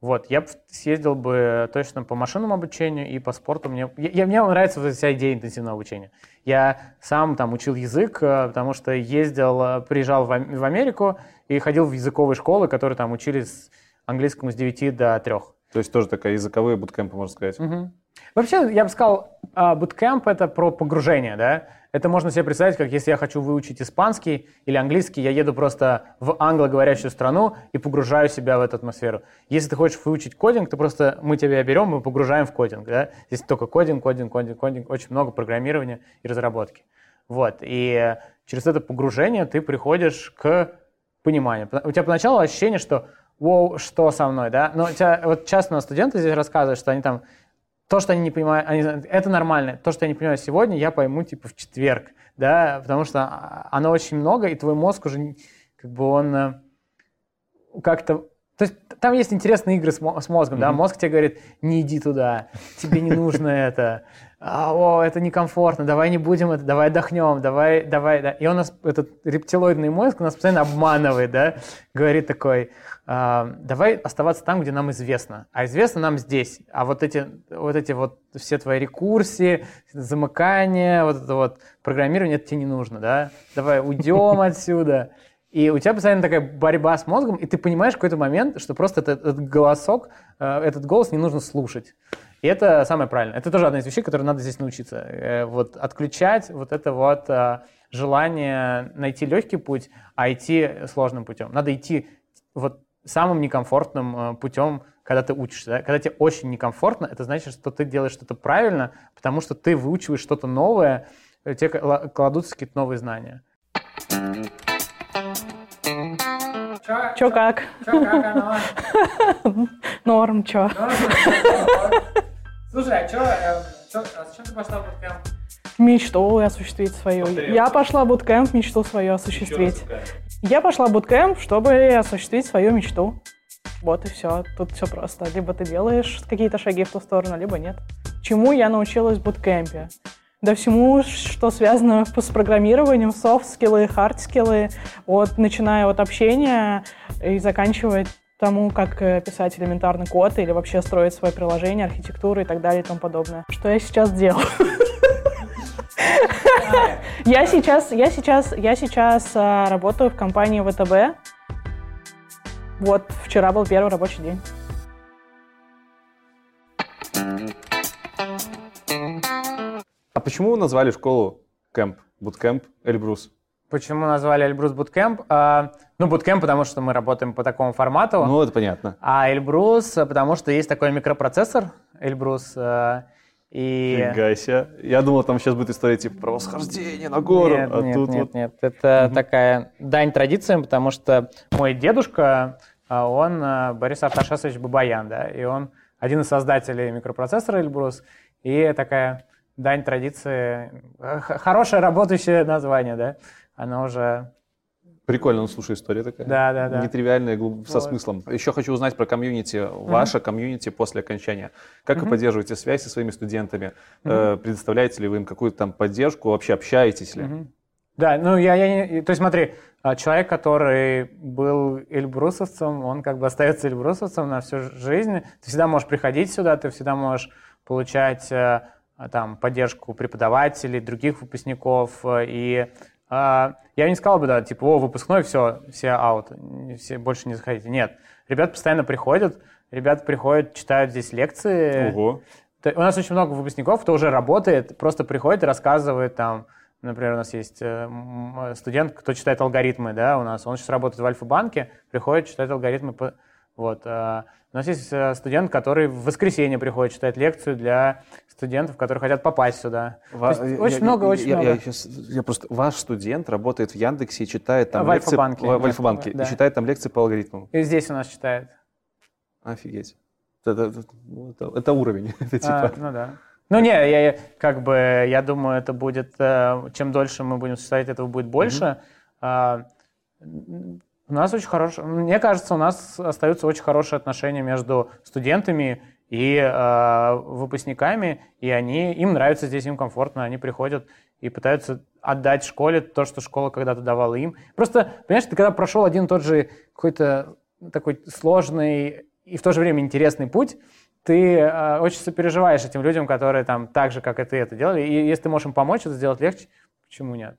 S2: Вот, я съездил бы точно по машинному обучению и по спорту. Мне, я, мне нравится вот вся идея интенсивного обучения. Я сам там учил язык, э, потому что ездил, э, приезжал в, в Америку и ходил в языковые школы, которые там учились английскому с 9 до 3.
S1: То есть тоже такая языковые буткемпы, можно сказать.
S2: Угу. Вообще, я бы сказал, буткемп — это про погружение, да? Это можно себе представить, как если я хочу выучить испанский или английский, я еду просто в англоговорящую страну и погружаю себя в эту атмосферу. Если ты хочешь выучить кодинг, то просто мы тебя берем и погружаем в кодинг. Да? Здесь только кодинг, кодинг, кодинг, кодинг, очень много программирования и разработки. Вот. И через это погружение ты приходишь к пониманию. У тебя поначалу ощущение, что «Воу, что со мной?» да? Но у тебя, вот часто студенты здесь рассказывают, что они там то, что они не понимают, они, это нормально. То, что я не понимаю сегодня, я пойму типа в четверг, да, потому что а, оно очень много, и твой мозг уже как бы он э, как-то то есть там есть интересные игры с, мозгом, mm-hmm. да, мозг тебе говорит, не иди туда, тебе не нужно это, а, о, это некомфортно, давай не будем это, давай отдохнем, давай, давай, да. И он нас, этот рептилоидный мозг нас постоянно обманывает, да, говорит такой, а, давай оставаться там, где нам известно, а известно нам здесь, а вот эти вот, эти вот все твои рекурсии, замыкания, вот это вот программирование, это тебе не нужно, да, давай уйдем отсюда. И у тебя постоянно такая борьба с мозгом, и ты понимаешь в какой-то момент, что просто этот, этот голосок, э, этот голос не нужно слушать. И это самое правильное. Это тоже одна из вещей, которые надо здесь научиться. Э, вот отключать вот это вот э, желание найти легкий путь, а идти сложным путем. Надо идти вот самым некомфортным путем, когда ты учишься. Да? Когда тебе очень некомфортно, это значит, что ты делаешь что-то правильно, потому что ты выучиваешь что-то новое, тебе кладутся какие-то новые знания.
S4: Чё, как?
S2: Чё как оно?
S4: Норм, чё.
S2: Слушай, а чё, э, чё, а зачем ты пошла в буткемп?
S4: Мечту осуществить свою. Я пошла в буткемп мечту свою осуществить. Я пошла в буткемп, чтобы осуществить свою мечту. Вот и все. Тут все просто. Либо ты делаешь какие-то шаги в ту сторону, либо нет. Чему я научилась в буткемпе? Да всему, что связано с программированием, софт-скиллы, хард-скиллы, от, начиная от общения и заканчивая тому, как э, писать элементарный код или вообще строить свое приложение, архитектуру и так далее и тому подобное. Что я сейчас делаю? Я сейчас, я сейчас, я сейчас а, работаю в компании ВТБ. Вот вчера был первый рабочий день.
S1: А почему вы назвали школу кэмп, буткэмп, Эльбрус?
S2: Почему назвали Эльбрус Bootcamp? А, ну, Bootcamp, потому что мы работаем по такому формату.
S1: Ну, это понятно.
S2: А Эльбрус, потому что есть такой микропроцессор Эльбрус. А, и...
S1: Фига себе. Я думал, там сейчас будет история типа про восхождение на гору.
S2: Нет, а нет, тут нет, вот... нет. Это угу. такая дань традициям, потому что мой дедушка, а, он Борис Арташесович Бабаян, да, и он один из создателей микропроцессора Эльбрус, и такая дань традиции, хорошее работающее название, да, оно уже
S1: Прикольно, ну слушай, история такая.
S2: Да, да, да.
S1: Нетривиальная, глуб... вот. со смыслом. Еще хочу узнать про комьюнити, mm-hmm. ваше комьюнити после окончания. Как mm-hmm. вы поддерживаете связь со своими студентами? Mm-hmm. Э, предоставляете ли вы им какую-то там поддержку? Вообще общаетесь ли? Mm-hmm.
S2: Да, ну я, я не... То есть смотри, а, человек, который был эльбрусовцем, он как бы остается эльбрусовцем на всю жизнь. Ты всегда можешь приходить сюда, ты всегда можешь получать э, там поддержку преподавателей, других выпускников и а, я не сказал бы, да, типа, о, выпускной, все, все аут, все больше не заходите. Нет, ребят постоянно приходят, ребята приходят, читают здесь лекции.
S1: Ого.
S2: У нас очень много выпускников, кто уже работает, просто приходит и рассказывает там, например, у нас есть э, студент, кто читает алгоритмы, да, у нас, он сейчас работает в Альфа-банке, приходит, читает алгоритмы, вот. У нас есть э, студент, который в воскресенье приходит читать лекцию для студентов, которые хотят попасть сюда. Ва- есть, очень я, много, я, очень
S1: я,
S2: много.
S1: Я, сейчас, я просто ваш студент работает в Яндексе и читает там
S2: в
S1: лекции
S2: Альфа-банке,
S1: в, в Альфа-банке да. и читает там лекции по алгоритмам.
S2: И здесь у нас читает.
S1: Офигеть. Это, это, это, это уровень. это, типа...
S2: а, ну да. Ну не, я как бы я думаю, это будет э, чем дольше мы будем существовать, этого будет больше. Mm-hmm. У нас очень хорошие, мне кажется, у нас остаются очень хорошие отношения между студентами и э, выпускниками, и они, им нравится здесь, им комфортно, они приходят и пытаются отдать школе то, что школа когда-то давала им. Просто, понимаешь, ты когда прошел один тот же какой-то такой сложный и в то же время интересный путь, ты э, очень сопереживаешь этим людям, которые там так же, как и ты это делали, и если ты можешь им помочь это сделать легче, почему нет?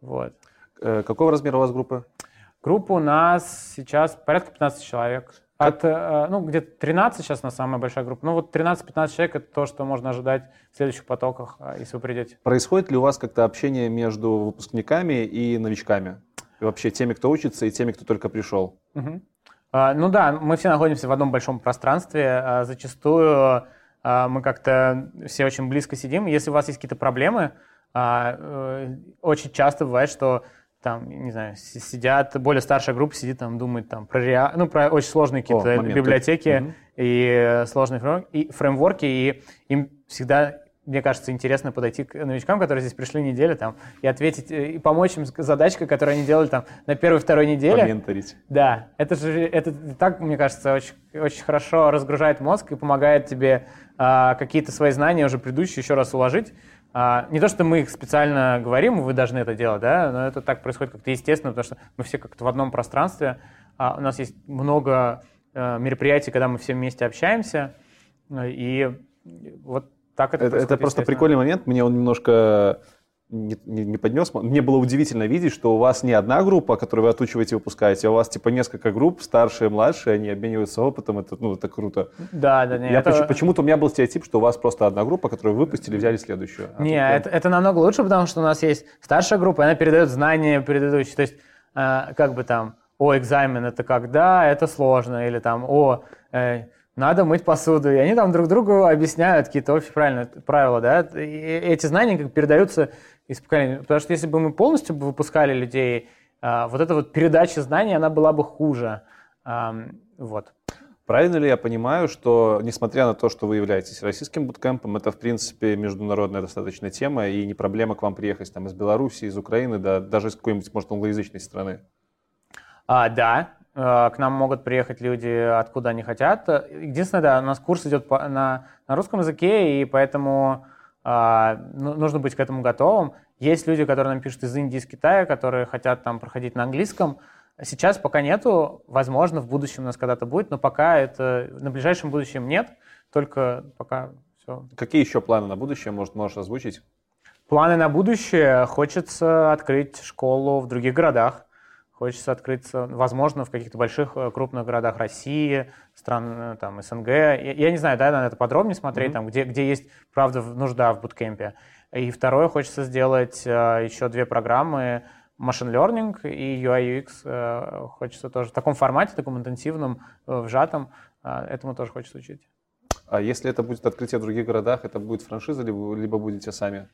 S2: Вот.
S1: Э, какого размера у вас группа?
S2: Группа у нас сейчас порядка 15 человек. От, э, ну, где-то 13 сейчас на самая большая группа. Ну, вот 13-15 человек – это то, что можно ожидать в следующих потоках, э, если вы придете.
S1: Происходит ли у вас как-то общение между выпускниками и новичками? И вообще теми, кто учится, и теми, кто только пришел?
S2: Угу. А, ну да, мы все находимся в одном большом пространстве. А, зачастую а, мы как-то все очень близко сидим. Если у вас есть какие-то проблемы, э, очень часто бывает, что там, не знаю, сидят, более старшая группа сидит там, думает там про, реа... ну, про очень сложные какие-то О, библиотеки угу. и сложные фреймворки, и фреймворки, и им всегда, мне кажется, интересно подойти к новичкам, которые здесь пришли неделю, там, и ответить, э, и помочь им с задачкой, которую они делали там на первой-второй неделе.
S1: Поменторить.
S2: Да, это же, это так, мне кажется, очень, очень хорошо разгружает мозг и помогает тебе а, какие-то свои знания уже предыдущие еще раз уложить, а, не то, что мы их специально говорим, вы должны это делать, да, но это так происходит как-то естественно, потому что мы все как-то в одном пространстве. А у нас есть много э, мероприятий, когда мы все вместе общаемся, и вот так это,
S1: это Это просто прикольный момент, мне он немножко не, не, не поднес. Мне было удивительно видеть, что у вас не одна группа, которую вы отучиваете и выпускаете, а у вас типа несколько групп, старшие, младшие, они обмениваются опытом, это, ну, это круто.
S2: Да, да, нет.
S1: Я это... Почему-то у меня был стереотип, что у вас просто одна группа, которую вы выпустили, взяли следующую.
S2: А не, только... это, это намного лучше, потому что у нас есть старшая группа, она передает знания предыдущие, то есть э, как бы там, о, экзамен это когда, это сложно, или там, о, э, надо мыть посуду. И они там друг другу объясняют какие-то общие правильные правила, да. И эти знания как передаются из поколения. Потому что если бы мы полностью выпускали людей, а, вот эта вот передача знаний, она была бы хуже. Вот.
S1: Правильно ли я понимаю, что, несмотря на то, что вы являетесь российским буткемпом, это, в принципе, международная достаточно тема, и не проблема к вам приехать там, из Беларуси, из Украины, да, даже из какой-нибудь, может, англоязычной страны?
S2: А, да, а, к нам могут приехать люди, откуда они хотят. Единственное, да, у нас курс идет на, на русском языке, и поэтому нужно быть к этому готовым. Есть люди, которые нам пишут из Индии, из Китая, которые хотят там проходить на английском. Сейчас пока нету, возможно, в будущем у нас когда-то будет, но пока это на ближайшем будущем нет, только пока все.
S1: Какие еще планы на будущее, может, можешь озвучить?
S2: Планы на будущее. Хочется открыть школу в других городах. Хочется открыться, возможно, в каких-то больших э, крупных городах России, стран э, там, СНГ. Я, я не знаю, да, надо это подробнее смотреть, mm-hmm. там, где, где есть, правда, нужда в буткемпе. И второе, хочется сделать э, еще две программы Machine Learning и UI UX. Э, хочется тоже в таком формате, таком интенсивном, э, вжатом. Э, этому тоже хочется учить.
S1: А если это будет открытие в других городах, это будет франшиза, либо, либо будете сами?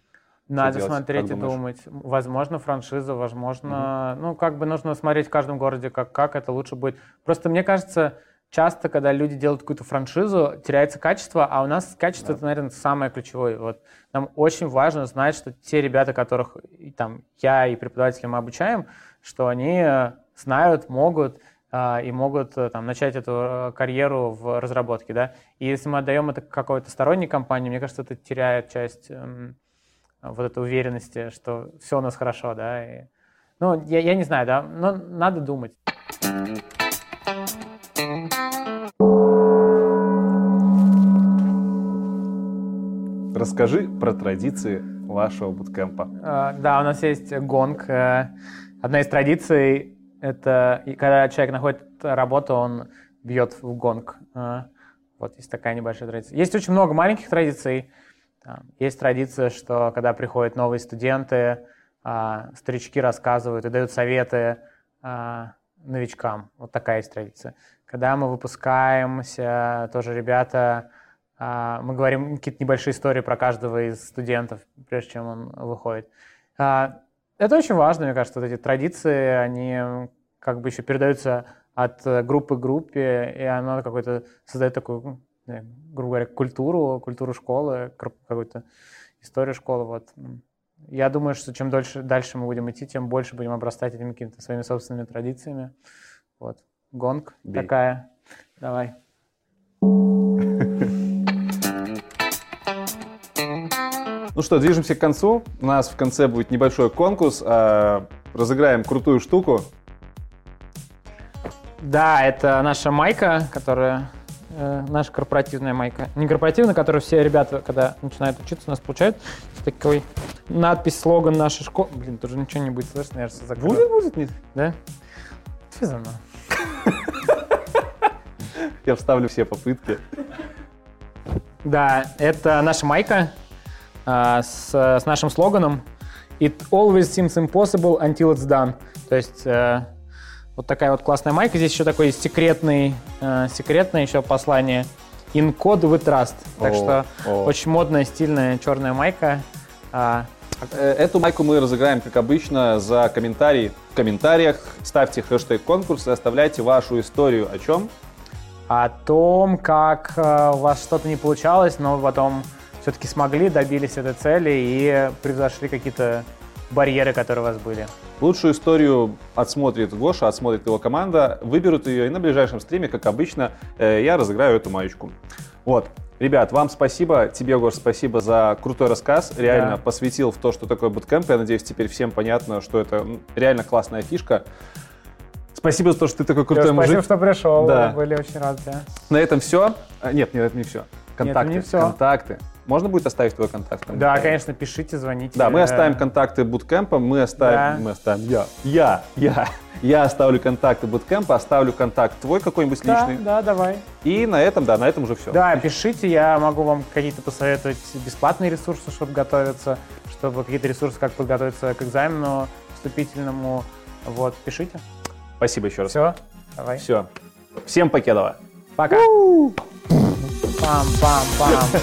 S2: Надо смотреть и думать. Возможно, франшиза, возможно... Угу. Ну, как бы нужно смотреть в каждом городе, как, как это лучше будет. Просто мне кажется, часто, когда люди делают какую-то франшизу, теряется качество, а у нас качество, это, наверное, самое ключевое. Вот нам очень важно знать, что те ребята, которых и, там я и преподаватели мы обучаем, что они э, знают, могут а, и могут э, там, начать эту э, карьеру в разработке. Да? И если мы отдаем это какой-то сторонней компании, мне кажется, это теряет часть эм, вот этой уверенности, что все у нас хорошо. Да? И, ну, я, я не знаю, да, но надо думать.
S1: Расскажи про традиции вашего буткемпа.
S2: Uh, да, у нас есть гонг. Uh, одна из традиций — это когда человек находит работу, он бьет в гонг. Вот есть такая небольшая традиция. Есть очень много маленьких традиций. Есть традиция, что когда приходят новые студенты, старички рассказывают и дают советы новичкам. Вот такая есть традиция. Когда мы выпускаемся, тоже ребята, а, мы говорим какие-то небольшие истории про каждого из студентов, прежде чем он выходит. А, это очень важно, мне кажется, вот эти традиции, они как бы еще передаются от группы к группе, и оно какой-то создает такую, грубо говоря, культуру, культуру школы, какую-то историю школы. Вот. Я думаю, что чем дольше, дальше мы будем идти, тем больше будем обрастать этими какими-то своими собственными традициями. Вот. Гонг Бей. такая. Давай.
S1: Ну что, движемся к концу. У нас в конце будет небольшой конкурс. А, разыграем крутую штуку.
S2: Да, это наша майка, которая э, наша корпоративная майка. Не корпоративная, которую все ребята, когда начинают учиться, у нас получают. Такой надпись, слоган нашей школы. Блин, тоже ничего не будет слышно, я же
S1: закрыл. Будет, будет, нет.
S2: Да? Физано.
S1: Я вставлю все попытки.
S2: Да, это наша майка, а, с, с нашим слоганом «It always seems impossible until it's done». То есть э, вот такая вот классная майка. Здесь еще такое секретный, э, секретное еще послание «In code we trust». Так о, что о. очень модная, стильная черная майка.
S1: А, э, Эту майку мы разыграем, как обычно, за комментарий. В комментариях ставьте хэштег конкурс и оставляйте вашу историю о чем?
S2: О том, как у вас что-то не получалось, но потом все-таки смогли, добились этой цели и превзошли какие-то барьеры, которые у вас были.
S1: Лучшую историю отсмотрит Гоша, отсмотрит его команда, выберут ее, и на ближайшем стриме, как обычно, э, я разыграю эту маечку. Вот. Ребят, вам спасибо, тебе, Гош, спасибо за крутой рассказ. Реально да. посвятил в то, что такое буткемп. Я надеюсь, теперь всем понятно, что это реально классная фишка. Спасибо за то, что ты такой крутой
S2: спасибо,
S1: мужик.
S2: Спасибо, что пришел. Да. Были очень рады.
S1: На этом все. А, нет, нет, это не все. Контакты.
S2: Нет, не все.
S1: Контакты. Можно будет оставить твой контакт?
S2: Да, конечно, пишите, звоните.
S1: Да, мы оставим контакты буткемпа, мы оставим, да. мы оставим, я, я, я, я оставлю контакты буткемпа, оставлю контакт твой какой-нибудь
S2: да,
S1: личный.
S2: Да, давай.
S1: И на этом, да, на этом уже все.
S2: Да, пишите, я могу вам какие-то посоветовать бесплатные ресурсы, чтобы готовиться, чтобы какие-то ресурсы, как подготовиться к экзамену вступительному. Вот, пишите.
S1: Спасибо еще раз.
S2: Все, давай.
S1: Все. Всем покедова.
S2: Пока. Пам-пам-пам.